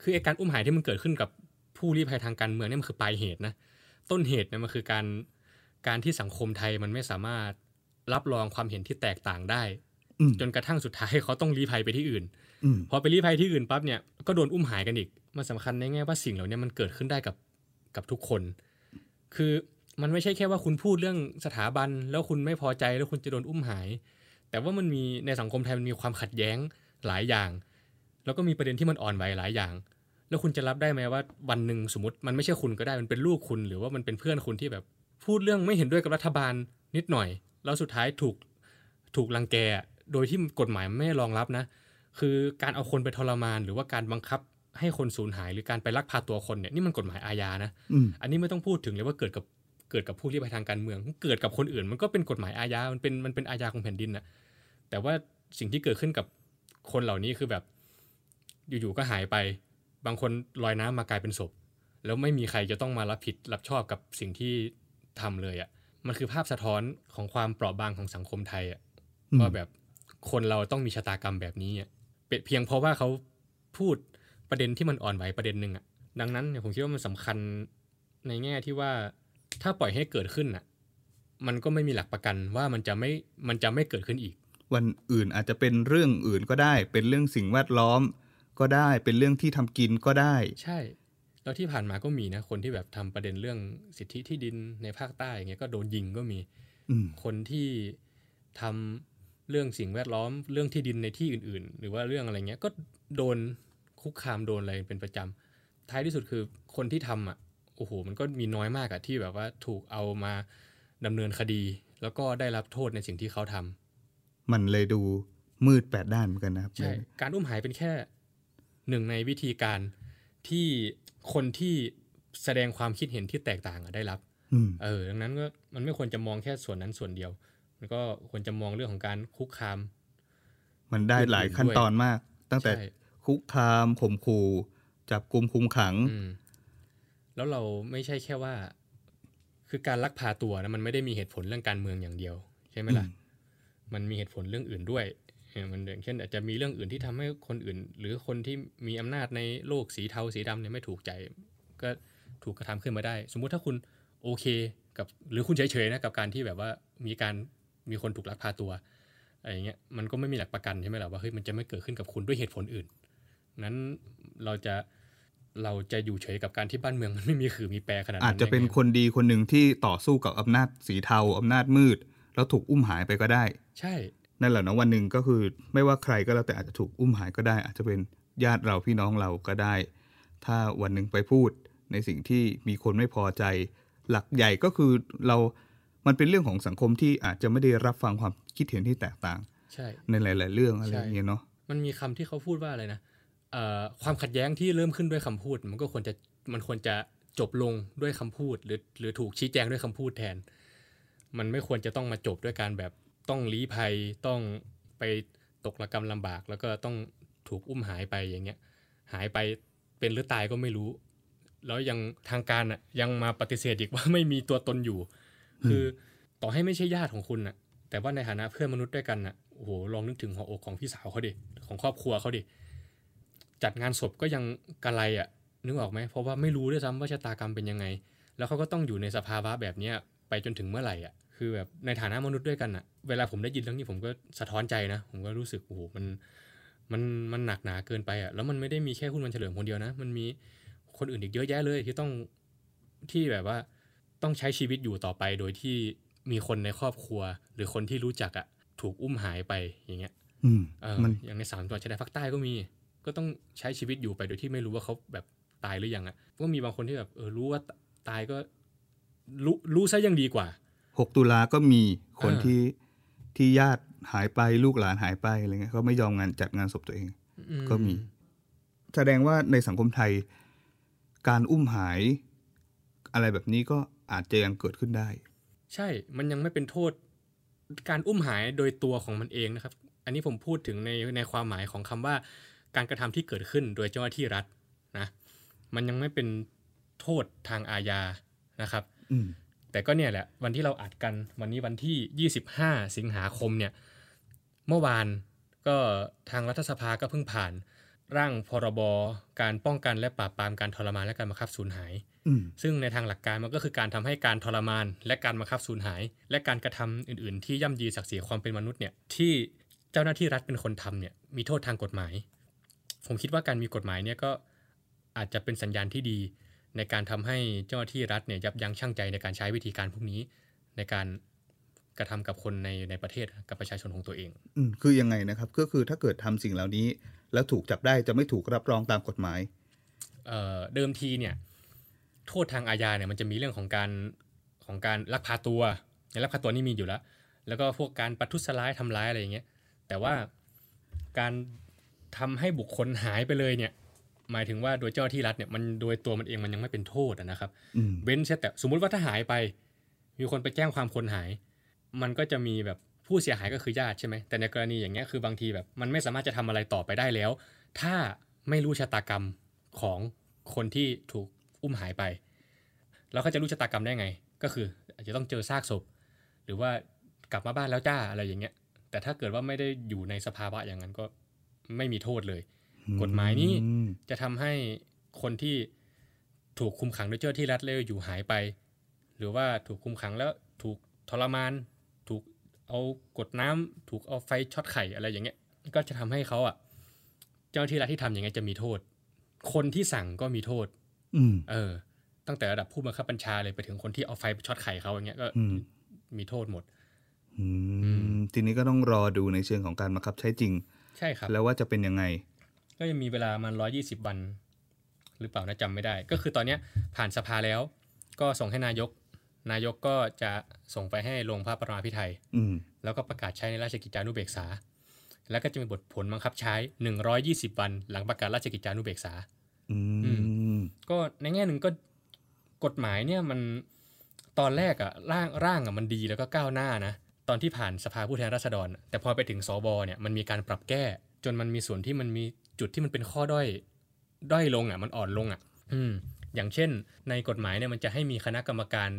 คือไอการอุ้มหายที่มันเกิดขึ้นกับผู้ลี้ภัยทางการเมืองเนี่ยมันคือปลายเหตุนะต้นเหตุเนี่ยมันคือการการที่สังคมไทยมันไม่สามารถรับรองความเห็นที่แตกต่างได้อืมจนกระทั่งสุดท้ายเขาต้องลี้ภัยไปที่อื่นอืมพอไปลี้ภัยที่อื่นปั๊บเนี่ยก็โดนอุ้มหายกันอีกมันสำคัญในแง่ว่าสิ่งเหล่านี้มันเกิดขึ้นได้กับกับทุกคน คือมันไม่ใช่แค่ว่าคุณพูดเรื่องสถาบัน แล้วคุณไม่พอใจแล้วคุณจะโดนอุ้มหาย แต่ว่ามันมีในสังคมไทยมันมีความขัดแย้งหลายอย่าง แล้วก็มีประเด็นที่มันอ่อนไหวหลายอย่าง แล้วคุณจะรับได้ไหมว่าวันหนึ่งสมมติมันไม่ใช่คุณก็ได้มันเป็นลูกคุณ หรือว่ามันเป็นเพื่อนคุณที่แบบพูดเรื่องไม่เห็นด้วยกับรัฐบาลนิดหน่อย แล้วสุดท้ายถูกถูกรังแกโดยที่กฎหมายไม่รองรับนะ คือการเอาคนไปทรมาน หรือว่าการบังคับให้คนสูญหาย หรือการไปลักพาตัวคนเนี่ยนี่มันกฎหมายอาญานะอืมอันนี้ไม่ต้องพูดถึงเลยว่าเกิดกับเกิดกับผู้ลี้ภัยทางการเมือง เกิดกับคนอื่น มันก็เป็นกฎหมายอาญามันเป็นมันเป็นอาญาของแผ่นดินน่ะแต่ว่าสิ่งที่เกิดขึ้นกับคนเหล่านี้คือแบบ อยู่ๆก็หายไป บางคนลอยน้ำมากลายเป็นศพ แล้วไม่มีใครจะต้องมารับผิดรับชอบกับสิ่งที่ทำเลยอะ่ะ มันคือภาพสะท้อนของความเปราะบางของสังคมไทยอะ่ะอืมว่าแบบคนเราต้องมีชะตากรรมแบบนี้อะเป็นเพียงเพราะว่าเขาพูดประเด็นที่มันอ่อนไหวประเด็นหนึ่งอะ่ะดังนั้นเนี่ยผมคิดว่ามันสำคัญในแง่ที่ว่าถ้าปล่อยให้เกิดขึ้นอะ มันก็ไม่มีหลักประกันว่ามันจะไม่มันจะไม่เกิดขึ้นอีก วันอื่นอาจจะเป็นเรื่องอื่นก็ได้ เป็นเรื่องสิ่งแวดล้อม ก็ได้ เป็นเรื่องที่ทำกินก็ได้ ใช่ แล้วที่ผ่านมาก็มีนะ คนที่แบบทำประเด็นเรื่องสิทธิที่ดินในภาคใต้อย่างเงี้ยก็โดนยิงก็มีอืมคนที่ทำเรื่องสิ่งแวดล้อมเรื่องที่ดินในที่อื่น ๆ หรือว่าเรื่องอะไรเงี้ยก็โดนคุกคามโดนอะไรเป็นประจำท้ายที่สุดคือคนที่ทำอะโอ้โหมันก็มีน้อยมากอะที่แบบว่าถูกเอามาดำเนินคดี แล้วก็ได้รับโทษในสิ่งที่เขาทำมันเลยดูมืดแปดด้านเหมือนกันนะครับใช่การอุ้มหายเป็นแค่ หนึ่งในวิธีการที่คนที่แสดงความคิดเห็นที่แตกต่างอะได้รับอืมเออดังนั้นก็มันไม่ควรจะมองแค่ส่วนนั้นส่วนเดียว มันก็ควรจะมองเรื่องของการคุกคาม มันได้หลายขั้นตอนมาก ตั้งแต่ใช่คุกคามข่มขู่จับกลุ่มคุมขังอืมแล้วเราไม่ใช่แค่ว่า คือการลักพาตัวนะมันไม่ได้มีเหตุผลเรื่องการเมืองอย่างเดียว ใช่ไหมล่ะอืมมันมีเหตุผลเรื่องอื่นด้วยเออ มันอย่างเช่นอาจจะมีเรื่องอื่นที่ทำให้คนอื่น หรือคนที่มีอำนาจในโลกสีเทาสีดำเนี่ยไม่ถูกใจ ก็ถูกกระทำขึ้นมาได้ สมมุติถ้าคุณโอเคกับหรือคุณเฉยๆนะกับการที่แบบว่ามีการมีคนถูกลักพาตัวอะไรอย่างเงี้ยมันก็ไม่มีหลักประกันใช่ไหมล่ะว่าเฮ้ยมันจะไม่เกิดขึ้นกับคุณด้วยเหตุผลอื่น นั้นเราจะเราจะอยู่เฉยกับการที่บ้านเมืองมันไม่มีขือมีแปรขนาดนั้นอาจจะเป็นได้ไงคนดีคนหนึ่งที่ต่อสู้กับอำนาจสีเทาอำนาจมืด แล้วถูกอุ้มหายไปก็ได้ ใช่ นั่นแหละนะวันหนึ่งก็คือไม่ว่าใครก็แล้วแต่อาจจะถูกอุ้มหายก็ได้ อาจจะเป็นญาติเราพี่น้องเราก็ได้ ถ้าวันหนึ่งไปพูดในสิ่งที่มีคนไม่พอใจ หลักใหญ่ก็คือเรา มันเป็นเรื่องของสังคมที่อาจจะไม่ได้รับฟังความคิดเห็นที่แตกต่างใช่ในหลาย ๆ เรื่องอะไรใช่อย่างเงี้ยเนาะมันมีคำที่เขาพูดว่าอะไรนะเอ่อความขัดแย้งที่เริ่มขึ้นด้วยคำพูด มันก็ควรจะมันควรจะจบลงด้วยคำพูด หรือหรือถูกชี้แจงด้วยคำพูดแทน มันไม่ควรจะต้องมาจบด้วยการแบบ ต้องลี้ภัยต้องไปตกระกรรมลำบาก แล้วก็ต้องถูกอุ้มหายไปอย่างเงี้ยหายไปเป็นหรือตายก็ไม่รู้ แล้วยังทางการอะยังมาปฏิเสธอีกว่าไม่มีตัวตนอยู่ คือต่อให้ไม่ใช่ญาติของคุณน่ะ แต่ว่าในฐานะเพื่อนมนุษย์ด้วยกันน่ะโอ้โหลองนึกถึงหัวอกของพี่สาวเขาดิของครอบครัวเขาดิจัดงานศพก็ยังกะไรอะนึกออกไหมเพราะว่าไม่รู้ด้วยซ้ำว่าชะตากรรมเป็นยังไง แล้วเขาก็ต้องอยู่ในสภาวะแบบเนี้ยไปจนถึงเมื่อไหร่อะ คือแบบในฐานะมนุษย์ด้วยกันอะเวลาผมได้ยินเรื่องนี้ผมก็สะท้อนใจนะ ผมก็รู้สึกโอ้โหมันมันมันหนักหนาเกินไปอะแล้วมันไม่ได้มีแค่คุณวันเฉลิมคนเดียวนะ มันมีคนอื่นอีกเยอะแยะเลยที่ต้องที่แบบว่าต้องใช้ชีวิตอยู่ต่อไปโดยที่มีคนในครอบครัว หรือคนที่รู้จักอะถูกอุ้มหายไปอย่างเงี้ยอืมเออมันอย่างในสามจังหวัดชายแดนภาคใต้ก็มี ก็ต้องใช้ชีวิตอยู่ไปโดยที่ไม่รู้ว่าเขาแบบตายหรือยังอะก็มีบางคนที่แบบเออรู้ว่าตายก็รู้รู้ซะยังดีกว่า 6 ตุลาก็มีคนอ่าที่ที่ญาติหายไปลูกหลานหายไปอะไรเงี้ยเขาไม่ยอมงานจัดงานศพตัวเองอืก็มี แสดงว่าในสังคมไทย การอุ้มหาย อะไรแบบนี้ก็อาจจะยังเกิดขึ้นได้ ใช่มันยังไม่เป็นโทษ การอุ้มหายโดยตัวของมันเองนะครับ อันนี้ผมพูดถึงในในความหมายของคำว่า การกระทำที่เกิดขึ้นโดยเจ้าหน้าที่รัฐนะ มันยังไม่เป็นโทษทางอาญานะครับอืม แต่ก็เนี่ยแหละวันที่เราอัดกันวันนี้วันที่ 25 สิงหาคมเนี่ยเมื่อวานก็ทางรัฐสภาก็เพิ่งผ่าน ร่างพรบการป้องกันและปราบปรามการทรมานและการบังคับสูญหายอืมซึ่งในทางหลักการมันก็คือการทำให้การทรมาน และการบังคับสูญหาย และการกระทำอื่น ๆ ที่ย่ำยีศักดิ์ศรีความเป็นมนุษย์เนี่ยที่เจ้าหน้าที่รัฐเป็นคนทำเนี่ยมีโทษทางกฎหมาย ผมคิดว่าการมีกฎหมายเนี่ยก็อาจจะเป็นสัญญาณที่ดี ในการทำให้เจ้าหน้าที่รัฐเนี่ยยับยั้งชั่งใจในการใช้วิธีการพวกนี้ ในการกระทำกับคนในในประเทศกับประชาชนของตัวเอง อืมคือยังไงนะครับ ก็คือถ้าเกิดทำสิ่งเหล่านี้ แล้วถูกจับได้จะไม่ถูกรับรองตามกฎหมายเอ่อเดิมทีเนี่ยโทษทางอาญาเนี่ยมันจะมีเรื่องของการของการลักพาตัวในลักพาตัวนี่มีอยู่แล้ว แล้วก็พวกการประทุษร้ายทำร้ายอะไรอย่างเงี้ยแต่ว่าการทำให้บุคคลหายไปเลยเนี่ย หมายถึงว่าโดยเจ้าหน้าที่รัฐเนี่ยมันโดยตัวมันเองมันยังไม่เป็นโทษอะนะครับอืมเว้นเสียแต่สมมุติว่าถ้าหายไป มีคนไปแจ้งความคนหาย มันก็จะมีแบบผู้เสียหายก็คือญาติใช่ไหมแต่ในกรณีอย่างเงี้ยคือบางทีแบบมันไม่สามารถจะทำอะไรต่อไปได้แล้ว ถ้าไม่รู้ชะตากรรมของคนที่ถูกอุ้มหายไป แล้วเขาจะรู้ชะตากรรมได้ไง ก็คืออาจจะต้องเจอซากศพ หรือว่ากลับมาบ้านแล้วจ้าอะไรอย่างเงี้ย แต่ถ้าเกิดว่าไม่ได้อยู่ในสภาวะอย่างนั้นก็ไม่มีโทษเลย กฎหมายนี้อืมจะทำให้คนที่ถูกคุมขังโดยเจ้าหน้าที่รัฐแล้วอยู่หายไป หรือว่าถูกคุมขังแล้วถูกทรมาน ถูกเอากดน้ำถูกเอาไฟช็อตไข่อะไรอย่างเงี้ย ก็จะทำให้เขาอะ เจ้าหน้าที่รัฐที่ทำอย่างเงี้ยจะมีโทษ คนที่สั่งก็มีโทษ อืมเออ ตั้งแต่ระดับผู้บังคับบัญชาเลยไปถึงคนที่เอาไฟช็อตไข่เขาอย่างเงี้ยก็อืมมีโทษหมดอืมทีนี้ก็ต้องรอดูในเชิงของการบังคับใช้จริง ใช่ครับ แล้วว่าจะเป็นยังไง ก็ยังมีเวลามันร้อยี่สิบวัน หรือเปล่านะจำไม่ได้ ก็คือตอนเนี้ยผ่านสภาแล้ว ก็ส่งให้นายก นายกก็จะส่งไปให้ลงพระประมาพิไทยอืมแล้วก็ประกาศใช้ในราชกิจจานุเบกษา แล้วก็จะมีบทผลบังคับใช้120วัน หลังประกาศราชกิจจานุเบกษาอืมก็ในแง่หนึ่งก็กฎหมายเนี่ยมันตอนแรกอะร่างร่างอะมันดีแล้วก็ก้าวหน้านะตอนที่ผ่านสภาผู้แทนราษฎร แต่พอไปถึงสวเนี่ยมันมีการปรับแก้ จนมันมีส่วนที่มันมี จุดที่มันเป็นข้อด้อยด้อยลงอะมันอ่อนลงอะอืม อย่างเช่น ในกฎหมายเนี่ยมันจะให้มีคณะกรรมการ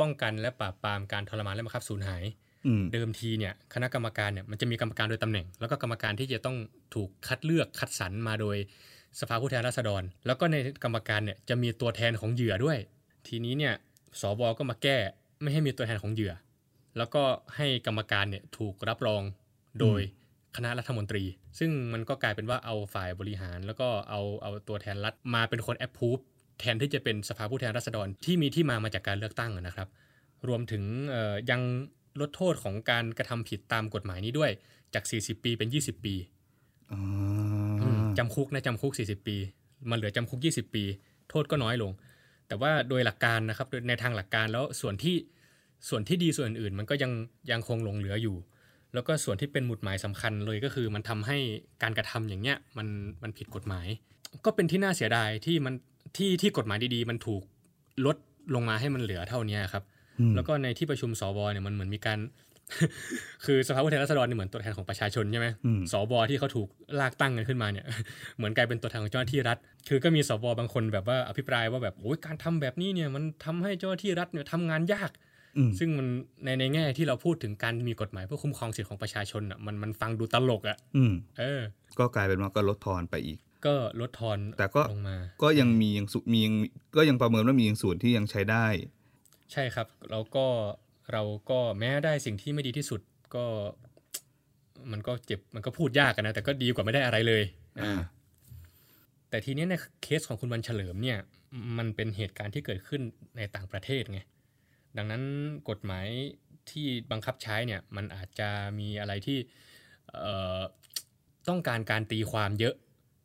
ป้องกันและปราบปรามการทรมานและบังคับสูญหายอืมเดิมทีเนี่ยคณะกรรมการเนี่ยมันจะมีกรรมการโดยตำแหน่ง แล้วก็กรรมการที่จะต้องถูกคัดเลือกคัดสรรมาโดยสภาผู้แทนราษฎร แล้วก็ในกรรมการเนี่ยจะมีตัวแทนของเหยื่อด้วย ทีนี้เนี่ยสวก็มาแก้ไม่ให้มีตัวแทนของเหยื่อ แล้วก็ให้กรรมการเนี่ยถูกรับรองโดยคณะรัฐมนตรี ซึ่งมันก็กลายเป็นว่าเอาฝ่ายบริหาร แล้วก็เอาเอาตัวแทนรัฐมาเป็นคนแอปพูฟแทนที่จะเป็นสภาผู้แทนราษฎรที่มีที่มามาจากการเลือกตั้งอะนะครับ รวมถึงเอ่อยังลดโทษของการกระทำผิดตามกฎหมายนี้ด้วยจาก 40 ปีเป็น 20 ปีอ่าอืมจำคุกนะจำคุก 40 ปี มันเหลือจำคุก 20 ปี โทษก็น้อยลง แต่ว่าโดยหลักการนะครับโดยในทางหลักการแล้วส่วนที่ส่วนที่ดีส่วนอื่นมันก็ยังยังคงหลงเหลืออยู่ แล้วก็ส่วนที่เป็นหมุดหมายสำคัญเลยก็คือมันทำให้การกระทำอย่างเงี้ยมันมันผิดกฎหมาย ก็เป็นที่น่าเสียดายที่มันที่ที่กฎหมายดีๆ มันถูกลดลงมาให้มันเหลือเท่านี้ครับอืมแล้วก็ในที่ประชุมสวเนี่ยมันเหมือนมีการคือสภาผู้แทนราษฎรเนี่ยเหมือนตัวแทนของประชาชนใช่ไหมอืมสวที่เขาถูกลากตั้งกันขึ้นมาเนี่ย เหมือนกลายเป็นตัวแทนของเจ้าหน้าที่รัฐ คือก็มีสวบางคนแบบว่าอภิปรายว่าแบบโอ้ยการทำแบบนี้เนี่ยมันทำให้เจ้าหน้าที่รัฐเนี่ยทำงานยากอืม ซึ่งมันในในแง่ที่เราพูดถึงการมีกฎหมายเพื่อคุ้มครองสิทธิของประชาชนอะมันมันฟังดูตลกอะอืมเออ ก็กลายเป็นว่าก็ลดทอนไปอีก ก็ลดทอนแต่ก็ลงมาก็ยังมียังสุมียังก็ยังประเมินว่ามียังส่วนที่ยังใช้ได้ ใช่ครับ แล้วก็เราก็แม้ได้สิ่งที่ไม่ดีที่สุดก็ มันก็เจ็บมันก็พูดยากกันนะแต่ก็ดีกว่าไม่ได้อะไรเลยอ่าแต่ทีเนี้ยในเคสของคุณวันเฉลิมเนี่ย มันเป็นเหตุการณ์ที่เกิดขึ้นในต่างประเทศไง ดังนั้นกฎหมายที่บังคับใช้เนี่ยมันอาจจะมีอะไรที่เอ่อต้องการการตีความเยอะ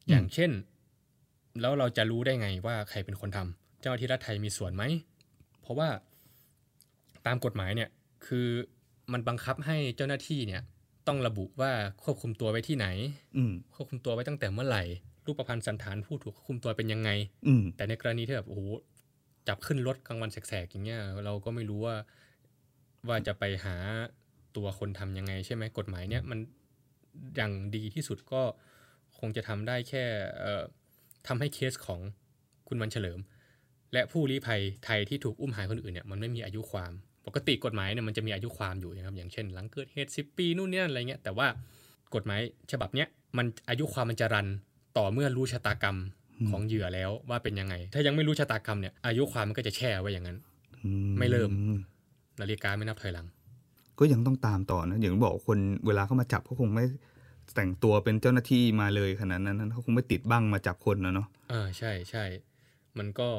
อย่างเช่น แล้วเราจะรู้ได้ไงว่าใครเป็นคนทำเจ้าหน้าที่รัฐไทยมีส่วนไหม เพราะว่าตามกฎหมายเนี่ยคือมันบังคับให้เจ้าหน้าที่เนี่ยต้องระบุว่าควบคุมตัวไว้ที่ไหนอืมควบคุมตัวไว้ตั้งแต่เมื่อไหร่รูปประพันธ์สันฐานผู้ถูกควบคุมตัวเป็นยังไงอืมแต่ในกรณีที่แบบโอ้โห จับขึ้นรถกลางวันแสกๆอย่างเงี้ยเราก็ไม่รู้ว่าว่าจะไปหาตัวคนทำยังไงใช่ไหมกฎหมายเนี่ยมันอย่างดีที่สุดก็คงจะทำได้แค่เอ่อทำให้เคสของคุณวันเฉลิม และผู้ลี้ภัยไทยที่ถูกอุ้มหายคนอื่นเนี่ยมันไม่มีอายุความ ปกติกฎหมายเนี่ยมันจะมีอายุความอยู่นะครับอย่างเช่น หลังเกิดเหตุ10ปีนู่นนี่นั่นอะไรเงี้ยแต่ว่ากฎหมายฉบับเนี้ยมันอายุความมันจะรันต่อเมื่อรู้ชะตากรรม ของเหยื่อแล้วว่าเป็นยังไง ถ้ายังไม่รู้ชะตากรรมเนี่ยอายุความมันก็จะแช่ไว้อย่างนั้นอืไม่เริ่มนาฬิกาไม่นับถอยหลัง ก็ยังต้องตามต่อนะอย่างที่บอกคนเวลาเขามาจับเขาคงไม่แต่งตัวเป็นเจ้าหน้าที่มาเลยขนาดนั้นเขาคงไม่ติดบั้งมาจับคนนะเนาะอ่าใช่ใช่มันก็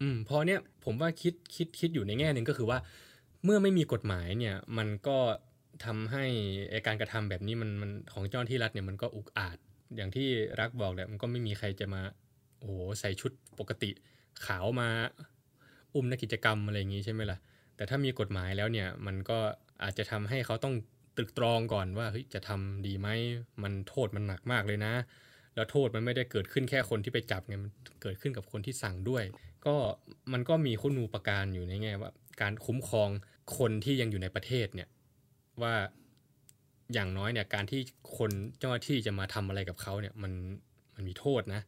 อืมเพอเนี้ยผมว่าคิดคิดคิดอยู่ในแง่หนึ่งก็คือว่า เมื่อไม่มีกฎหมายเนี่ย มันก็ทำให้ไอ้การกระทำแบบนี้มันมันของเจ้าหน้าที่รัฐเนี่ยมันก็อุกอาจ อย่างที่รักบอกแหละมันก็ไม่มีใครจะมาโอ้โหใส่ชุดปกติขาวมาอุ้มนักกิจกรรมอะไรอย่างงี้ใช่ไหมล่ะ แต่ถ้ามีกฎหมายแล้วเนี่ยมันก็อาจจะทำให้เขาต้องตรึกตรองก่อนว่าเฮ้ยจะทำดีไหมมันโทษมันหนักมากเลยนะ แล้วโทษมันไม่ได้เกิดขึ้นแค่คนที่ไปจับไงมันเกิดขึ้นกับคนที่สั่งด้วย ก็มันก็มีคุณูปการอยู่ในแง่ว่า การคุ้มครองคนที่ยังอยู่ในประเทศเนี่ยว่า อย่างน้อยเนี่ยการที่คนเจ้าหน้าที่จะมาทำอะไรกับเขาเนี่ยมันมันมีโทษนะ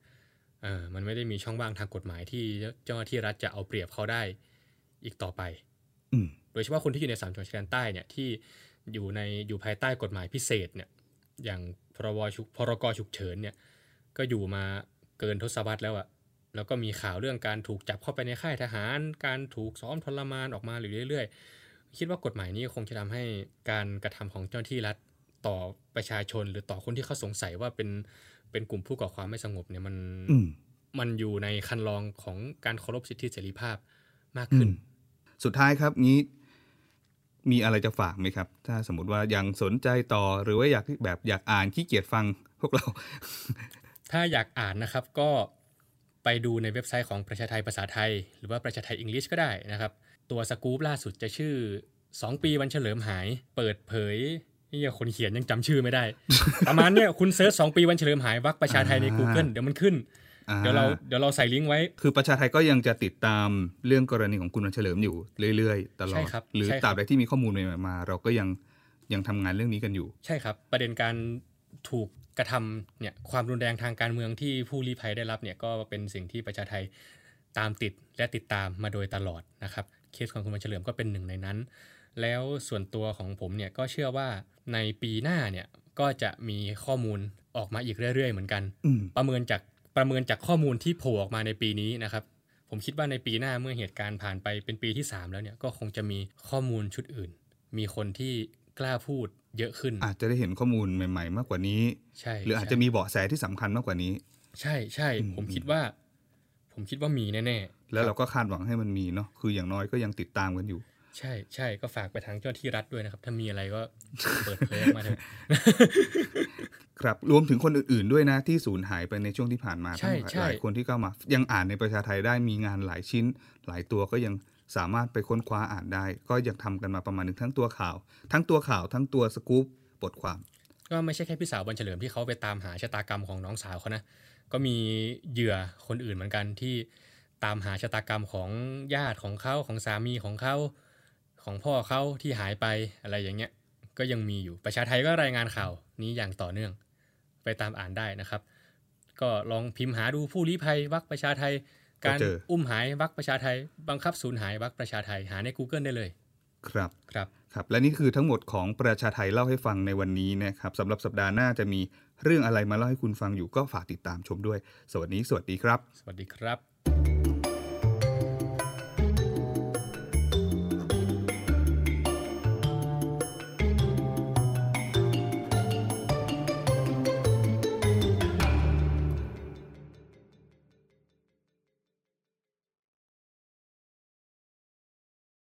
เออมันไม่ได้มีช่องว่างทางกฎหมายที่เจ้าหน้าที่รัฐจะเอาเปรียบเขาได้อีกต่อไปอืมโดยเฉพาะคนที่อยู่ในสามจังหวัดชายแดนใต้เนี่ยที่อยู่ในอยู่ภายใต้กฎหมายพิเศษเนี่ย อย่างพรบฉุกพรกฉุกเฉินเนี่ย ก็อยู่มาเกินทศวรรษแล้วอะแล้วก็มีข่าวเรื่องการถูกจับเข้าไปในค่ายทหาร การถูกซ้อมทรมานออกมาอยู่เรื่อยๆ คิดว่ากฎหมายนี้คงจะทำให้การกระทำของเจ้าหน้าที่รัฐต่อประชาชน หรือต่อคนที่เขาสงสัยว่าเป็นเป็นกลุ่มผู้ก่อความไม่สงบเนี่ยมันอืมมันอยู่ในคันลองของการเคารพสิทธิเสรีภาพมากอืขึ้นมสุดท้ายครับงี้มีอะไรจะฝากไหมครับ ถ้าสมมติว่ายังสนใจต่อหรือว่าอยากแบบอยากอ่านขี้เกียจฟังพวกเรา ถ้าอยากอ่านนะครับก็ไปดูในเว็บไซต์ของประชาไทยภาษาไทย หรือว่าประชาไทยอังกฤษก็ได้นะครับ ตัวสกู๊ปล่าสุดจะชื่อ2ปีวันเฉลิมหาย เปิดเผยนี่คนเขียนยังจำชื่อไม่ได้ ประมาณเนี้ยคุณเซิร์ช2ปีวันเฉลิมหายวักประชาไทยในอ่า Google เดี๋ยวมันขึ้นอ่าเดี๋ยวเราเดี๋ยวเราใส่ลิงก์ไว้ คือประชาไทยก็ยังจะติดตามเรื่องกรณีของคุณวันเฉลิมอยู่เรื่อยๆ ตลอใช่ดครับหรือใช่ครับตราบใดที่มีข้อมูลใหม่ๆมา เราก็ยังยังทำงานเรื่องนี้กันอยู่ ใช่ครับ ประเด็นการถูกกระทำเนี่ยความรุนแรงทางการเมืองที่ผู้ลี้ภัยได้รับเนี่ยก็เป็นสิ่งที่ประชาไทยตามติดและติดตามมาโดยตลอดนะครับ เคสของคุณวันเฉลิมก็เป็นหนึ่งในนั้น แล้วส่วนตัวของผมเนี่ยก็เชื่อว่าในปีหน้าเนี่ยก็จะมีข้อมูลออกมาอีกเรื่อย ๆ เหมือนกันอืมประเมินจากประเมินจากข้อมูลที่โผล่ออกมาในปีนี้นะครับ ผมคิดว่าในปีหน้าเมื่อเหตุการณ์ผ่านไปเป็นปีที่ 3 แล้วเนี่ยก็คงจะมีข้อมูลชุดอื่น มีคนที่กล้าพูดเยอะขึ้น อาจจะได้เห็นข้อมูลใหม่ ๆ มากกว่านี้ใช่หรืออาจจะมีเบาะแสที่สำคัญมากกว่านี้ ใช่ใช่อืมผมคิดว่า ผมคิดว่ามีแน่ๆแล้วคเราบก็คาดหวังให้มันมีเนาะคืออย่างน้อยก็ยังติดตามกันอยู่ ใช่ใช่ก็ฝากไปทางเจ้าหน้าที่รัฐด้วยนะครับ ถ้ามีอะไรก็เปิดเผยออกมาเถอะครับรวมถึงคนอื่นๆด้วยนะ ที่สูญหายไปในช่วงที่ผ่านมาใช่ทั้งหลายใช่หลายคนที่เข้ามา ยังอ่านในประชาไทยได้มีงานหลายชิ้น หลายตัวก็ยังสามารถไปค้นคว้าอ่านได้ ก็ยังทำกันมาประมาณหนึ่งทั้งตัวข่าว ทั้งตัวข่าวทั้งตัวสกู๊ปบทความ ก็ไม่ใช่แค่พี่สาวบันเฉลิมที่เขาไปตามหาชะตากรรมของน้องสาวเขานะก็มีเหยื่อคนอื่นเหมือนกันที่ ตามหาชะตากรรมของญาติของเขาของสามีของเขาของพ่อเขาที่หายไปอะไรอย่างเงี้ยก็ยังมีอยู่ประชาไทยก็รายงานข่าวนี้อย่างต่อเนื่อง ไปตามอ่านได้นะครับ ก็ลองพิมพ์หาดูผู้ลี้ภัยวักประชาไทย การก็เจออุ้มหายวักประชาไทย บังคับสูญหายวักประชาไทยหาใน Google ได้เลย ครับครับครับและนี่คือทั้งหมดของประชาไทยเล่าให้ฟังในวันนี้นะครับสำหรับสัปดาห์หน้าจะมีเรื่องอะไรมาเล่าให้คุณฟังอยู่ก็ฝากติดตามชมด้วย สวัสดี สวัสดีครับ สวัสดีครับ